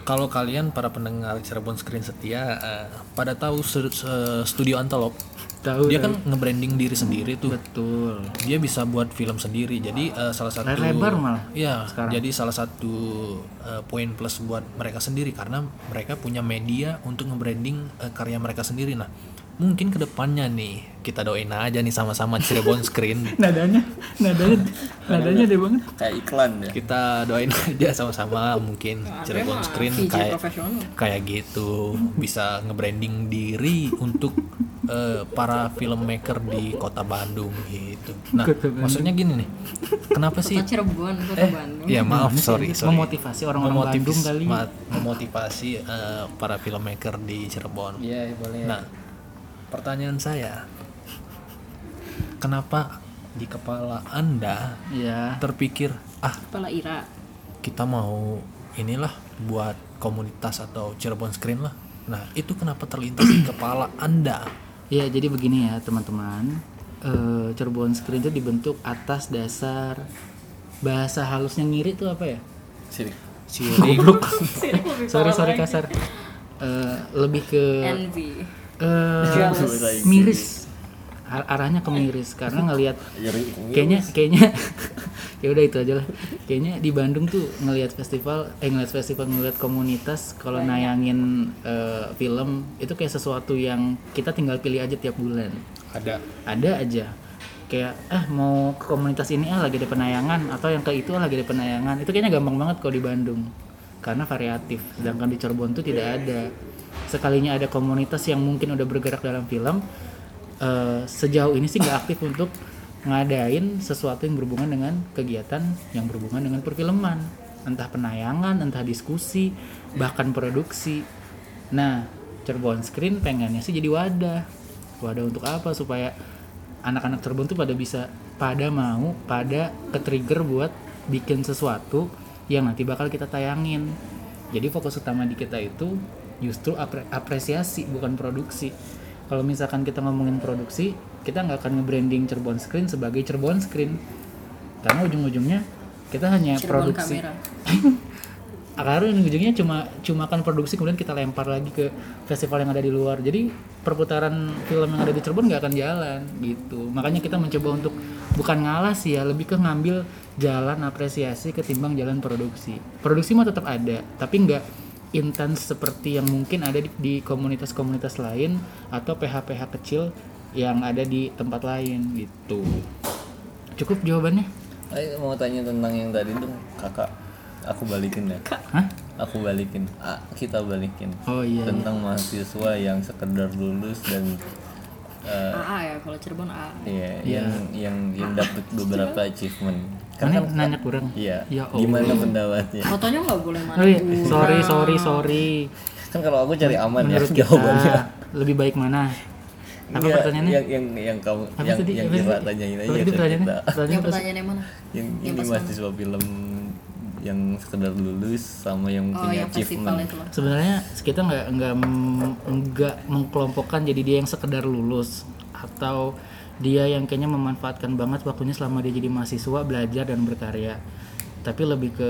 Kalau kalian para pendengar Cirebon Screen setia eh, pada tahu stu- studio Antelope, Tahu. dia kan nge-branding diri sendiri tuh. betul. Dia bisa buat film sendiri. Jadi eh, salah satu Layar lebar malah Iya, sekarang. jadi salah satu eh, poin plus buat mereka sendiri karena mereka punya media untuk nge-branding eh, karya mereka sendiri. Nah, mungkin ke depannya nih kita doain aja nih sama-sama Cirebon Screen Nadanya, nadanya, nadanya deh banget. Kayak iklan ya. kita doain aja sama-sama mungkin Cirebon Screen kayak kayak gitu bisa nge-branding diri untuk eh, para filmmaker di kota Bandung gitu. Nah, Bandung. maksudnya gini nih. Kenapa sih? Kota Cirebon, kota Bandung. Ya maaf, sorry, sorry. Memotivasi orang-orang Bandung kali. memotivasi eh, para filmmaker di Cirebon. Iya, boleh. Nah, pertanyaan saya, kenapa di kepala anda ya terpikir ah kepala Ira. kita mau inilah buat komunitas atau Cirebon Screen lah. Nah itu kenapa terlintas di kepala anda? Ya jadi begini ya teman-teman. Eh, Cirebon Screen itu dibentuk atas dasar bahasa halusnya ngiri itu apa ya? Sirik. Siri goblok. Sorry sorry kasar. Eh, lebih ke envy eh, miris. Ar- arahnya ke miris karena ngelihat Iri. kayaknya kayaknya ya udah itu aja lah. Kayaknya di Bandung tuh ngelihat festival eh ngelihat festival ngelihat komunitas kalau nayangin eh, film itu kayak sesuatu yang kita tinggal pilih aja tiap bulan. Ada. Ada aja. Kayak ah mau ke komunitas ini ah lagi ada penayangan atau yang ke itu ah lagi ada penayangan. Itu kayaknya gampang banget kalau di Bandung karena variatif. Sedangkan di Cirebon tuh tidak ada. Sekalinya ada komunitas yang mungkin udah bergerak dalam film eh, sejauh ini sih nggak aktif untuk ngadain sesuatu yang berhubungan dengan kegiatan yang berhubungan dengan perfilman. Entah penayangan entah diskusi bahkan produksi. Nah Cirebon Screen pengennya sih jadi wadah. Wadah untuk apa? Supaya anak-anak Cirebon tuh pada bisa pada mau pada ke trigger buat bikin sesuatu yang nanti bakal kita tayangin. Jadi fokus utama di kita itu justru apre- apresiasi bukan produksi. Kalau misalkan kita ngomongin produksi kita nggak akan nge-branding Cirebon Screen sebagai Cirebon Screen. Karena ujung-ujungnya kita hanya Cirebon produksi karena ujungnya cuma cuma kan produksi kemudian kita lempar lagi ke festival yang ada di luar. Jadi perputaran film yang ada di Cirebon nggak akan jalan gitu. Makanya kita mencoba untuk bukan ngalah sih ya lebih ke ngambil jalan apresiasi ketimbang jalan produksi. Produksi mah tetap ada tapi nggak intens seperti yang mungkin ada di komunitas-komunitas lain atau PH-PH kecil yang ada di tempat lain gitu. Cukup jawabannya? Ayo mau tanya tentang yang tadi tuh kakak aku balikin ya Hah? aku balikin ah, kita balikin oh iya, iya. tentang mahasiswa yang sekedar lulus dan eh, AA ya kalau Cirebon AA Iya, yang yang yang dapat beberapa achievement. Mana nanya kurang Iya. Ya Allah. Gimana pendapatnya? fotonya nggak boleh mana Oh iya, sorry, sorry, sorry. Kan kalau aku cari aman ya Menurut kita jawabannya. lebih baik mana? Apa Enggak, pertanyaannya? Yang yang yang kamu Apa yang tadi? yang Apa kita tanyain aja Oh, pertanyaannya? kita. Pertanyaannya yang yang mana Yang Yang ini mahasiswa film yang sekedar lulus sama yang oh punya yang achievement. Sebenarnya kita nggak nggak nggak mengkelompokkan jadi dia yang sekedar lulus atau dia yang kayaknya memanfaatkan banget waktunya selama dia jadi mahasiswa belajar dan berkarya. Tapi lebih ke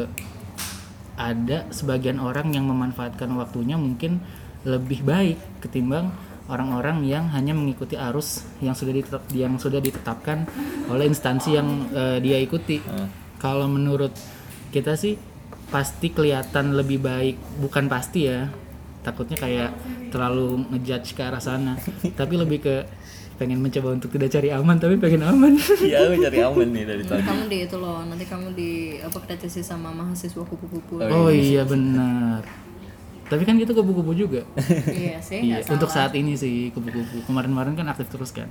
ada sebagian orang yang memanfaatkan waktunya mungkin lebih baik ketimbang orang-orang yang hanya mengikuti arus yang sudah ditetap, yang sudah ditetapkan oleh instansi yang eh, dia ikuti. Kalau menurut kita sih pasti kelihatan lebih baik, bukan pasti ya. Takutnya kayak terlalu ngejudge ke arah sana. Tapi lebih ke pengen mencoba untuk tidak cari aman tapi pengen aman. Iya, aku cari aman nih dari tadi. kamu di itu loh nanti kamu di apa kritisi sama mahasiswa kupu-kupu oh iya benar. Tapi kan kita kupu-kupu juga. iya sih Iya, untuk salah saat ini sih kupu-kupu. Kemarin-kemarin kan aktif terus kan.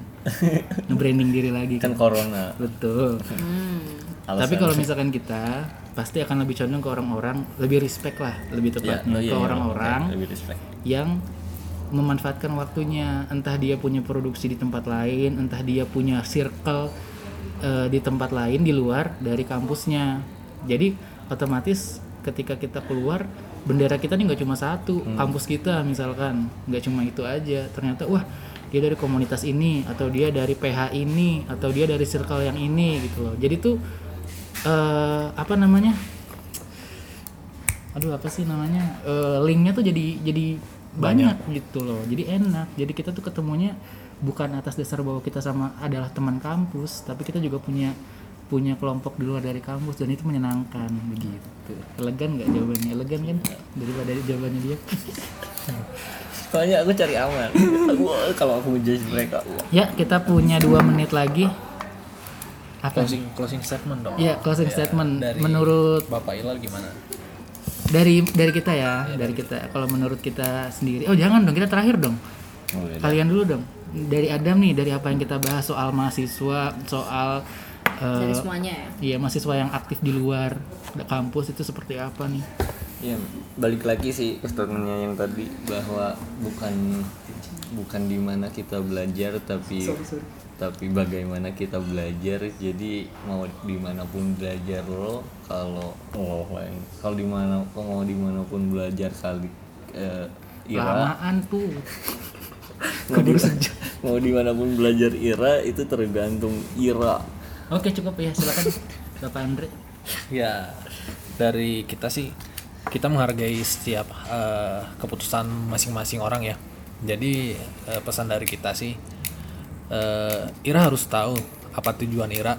Nge-branding diri lagi Kan kan. corona. Betul. hmm. Alasan. Tapi kalau misalkan kita pasti akan lebih condong ke orang-orang lebih respect lah, lebih Ya, tepatnya oh iya, ke iya, orang-orang lebih respect. yang memanfaatkan waktunya, entah dia punya produksi di tempat lain, entah dia punya circle eh, di tempat lain di luar dari kampusnya. Jadi otomatis ketika kita keluar bendera kita nih nggak cuma satu, kampus kita misalkan nggak cuma itu aja. Ternyata wah dia dari komunitas ini atau dia dari PH ini atau dia dari circle yang ini gitu loh. Jadi tuh eh apa namanya? Aduh apa sih namanya? Eh, linknya tuh jadi jadi banyak, gitu loh. Jadi enak. Jadi kita tuh ketemunya bukan atas dasar bahwa kita sama adalah teman kampus, tapi kita juga punya punya kelompok di luar dari kampus dan itu menyenangkan begitu. Elegan nggak jawabannya? Elegan kan daripada jawabannya dia. Soalnya aku cari aman. Kalau aku ngejudge mereka. Ya kita punya dua menit lagi. Apa? closing closing statement dong Ya closing statement. dari- Menurut bapak Ilal gimana dari dari kita ya, dari kita. Kalau menurut kita sendiri, oh jangan dong kita terakhir dong. Oh, beda. Kalian dulu dong. Dari Adam nih, dari apa yang kita bahas soal mahasiswa, soal eh, dari semuanya ya iya mahasiswa yang aktif di luar kampus itu seperti apa nih? Iya, balik lagi sih ke statementnya yang tadi bahwa bukan bukan di mana kita belajar tapi tapi bagaimana kita belajar jadi mau di mana pun belajar lo kalau oh lain kalau di mana mau di mana pun belajar kali eh, Ira. Lamaan tuh. mau, di, mau di mana pun belajar Ira itu tergantung Ira. Oke cukup ya silakan Bapak Andre. ya dari kita sih kita menghargai setiap eh, keputusan masing-masing orang ya. Jadi eh, pesan dari kita sih eh, Ira harus tahu apa tujuan Ira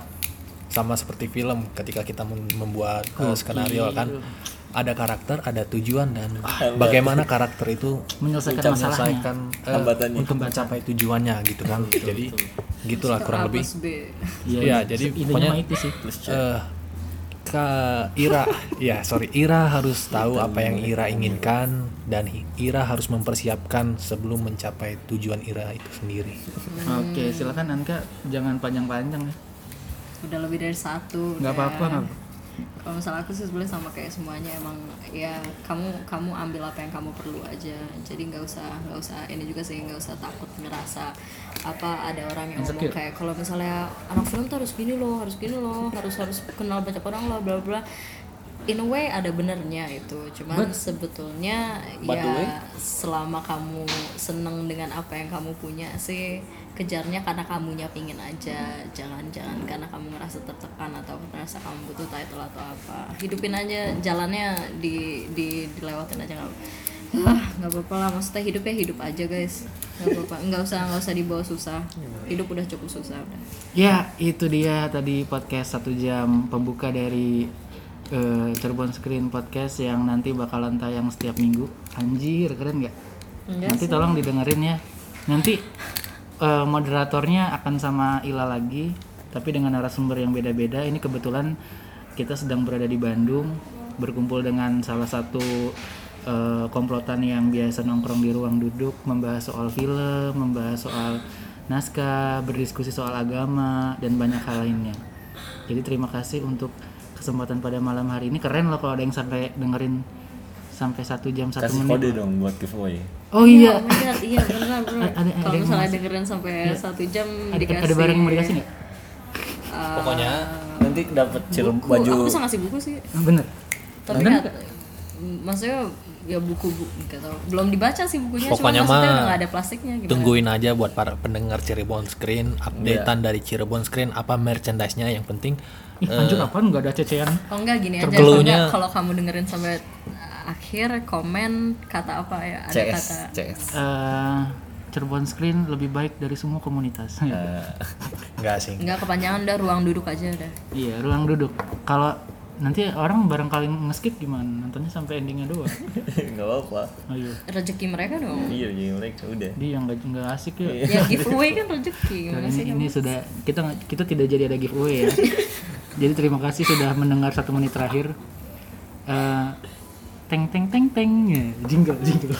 sama seperti film ketika kita mem- membuat eh, skenario kan ada karakter ada tujuan dan bagaimana karakter itu Menyelesaikan masalahnya. menyelesaikan eh, Hambatannya. untuk mencapai tujuannya gitu kan jadi gitulah kurang lebih. Iya, jadi intinya pokoknya mah itu sih. eh ke Ira, ya sorry, Ira harus tahu apa yang Ira inginkan dan Ira harus mempersiapkan sebelum mencapai tujuan Ira itu sendiri. Oke silakan Anka jangan panjang-panjang ya. udah lebih dari satu Nggak udah. apa-apa, nggak apa. Kalau misalnya aku sih sebenarnya sama kayak semuanya emang ya kamu kamu ambil apa yang kamu perlu aja jadi nggak usah nggak usah ini juga sih nggak usah takut ngerasa apa ada orang yang ngomong kayak kalau misalnya anak film tuh harus gini loh harus gini loh harus harus kenal banyak orang loh bla bla in a way ada benernya itu cuman sebetulnya But way? ya selama kamu seneng dengan apa yang kamu punya sih kejarnya karena kamunya pingin aja jangan jangan karena kamu ngerasa tertekan atau ngerasa kamu butuh title atau apa hidupin aja jalannya di di dilewatin aja nggak ah nggak apa-apa lah maksudnya hidupnya hidup aja guys nggak apa-apa nggak usah nggak usah dibawa susah hidup udah cukup susah udah Ya itu dia tadi podcast satu jam pembuka dari eh, Cirebon Screen Podcast yang nanti bakalan tayang setiap minggu. Anjir keren nggak? Enggak nanti tolong didengerin ya. Nanti eh, moderatornya akan sama Ila lagi, tapi dengan narasumber yang beda-beda. Ini kebetulan kita sedang berada di Bandung, berkumpul dengan salah satu eh, komplotan yang biasa nongkrong di ruang duduk, membahas soal film, membahas soal naskah, berdiskusi soal agama dan banyak hal lainnya. Jadi terima kasih untuk kesempatan pada malam hari ini. Keren loh kalau ada yang sampai dengerin sampai satu jam satu kasih menit. kode dong buat giveaway. Oh iya, Oh iya benar benar kalau misalnya dengerin sampai satu jam ada, dikasih ada barang yang mau dikasih nggak? uh, Pokoknya nanti dapat buku. baju. Aku bisa ngasih buku sih. Bener. tapi nggak? maksudnya ya buku bu tahu. Belum dibaca sih bukunya Pokoknya cuma maksudnya mah ada plastiknya gitu. tungguin aja buat para pendengar Cirebon Screen, updatean dari Cirebon Screen apa merchandise-nya yang penting. Ih, anjir apaan? Nggak ada cecean? oh enggak gini aja. kalau kamu dengerin sampai akhir komen kata apa ya ada CS kata CS Eh, Cirebon Screen lebih baik dari semua komunitas. Eh, enggak sih. nggak kepanjangan udah ruang duduk aja udah iya, ruang duduk. Kalau nanti orang barangkali nge-skip gimana? Nontonnya sampai endingnya doang. nggak apa-apa Ayo. rezeki mereka dong iya jadi mereka udah Dia nggak nggak asik ya. ya giveaway kan rezeki Nah, ini, sih ini sudah kita kita tidak jadi ada giveaway ya. jadi terima kasih sudah mendengar satu menit terakhir. Eh, teng teng teng teng ya jingle jingle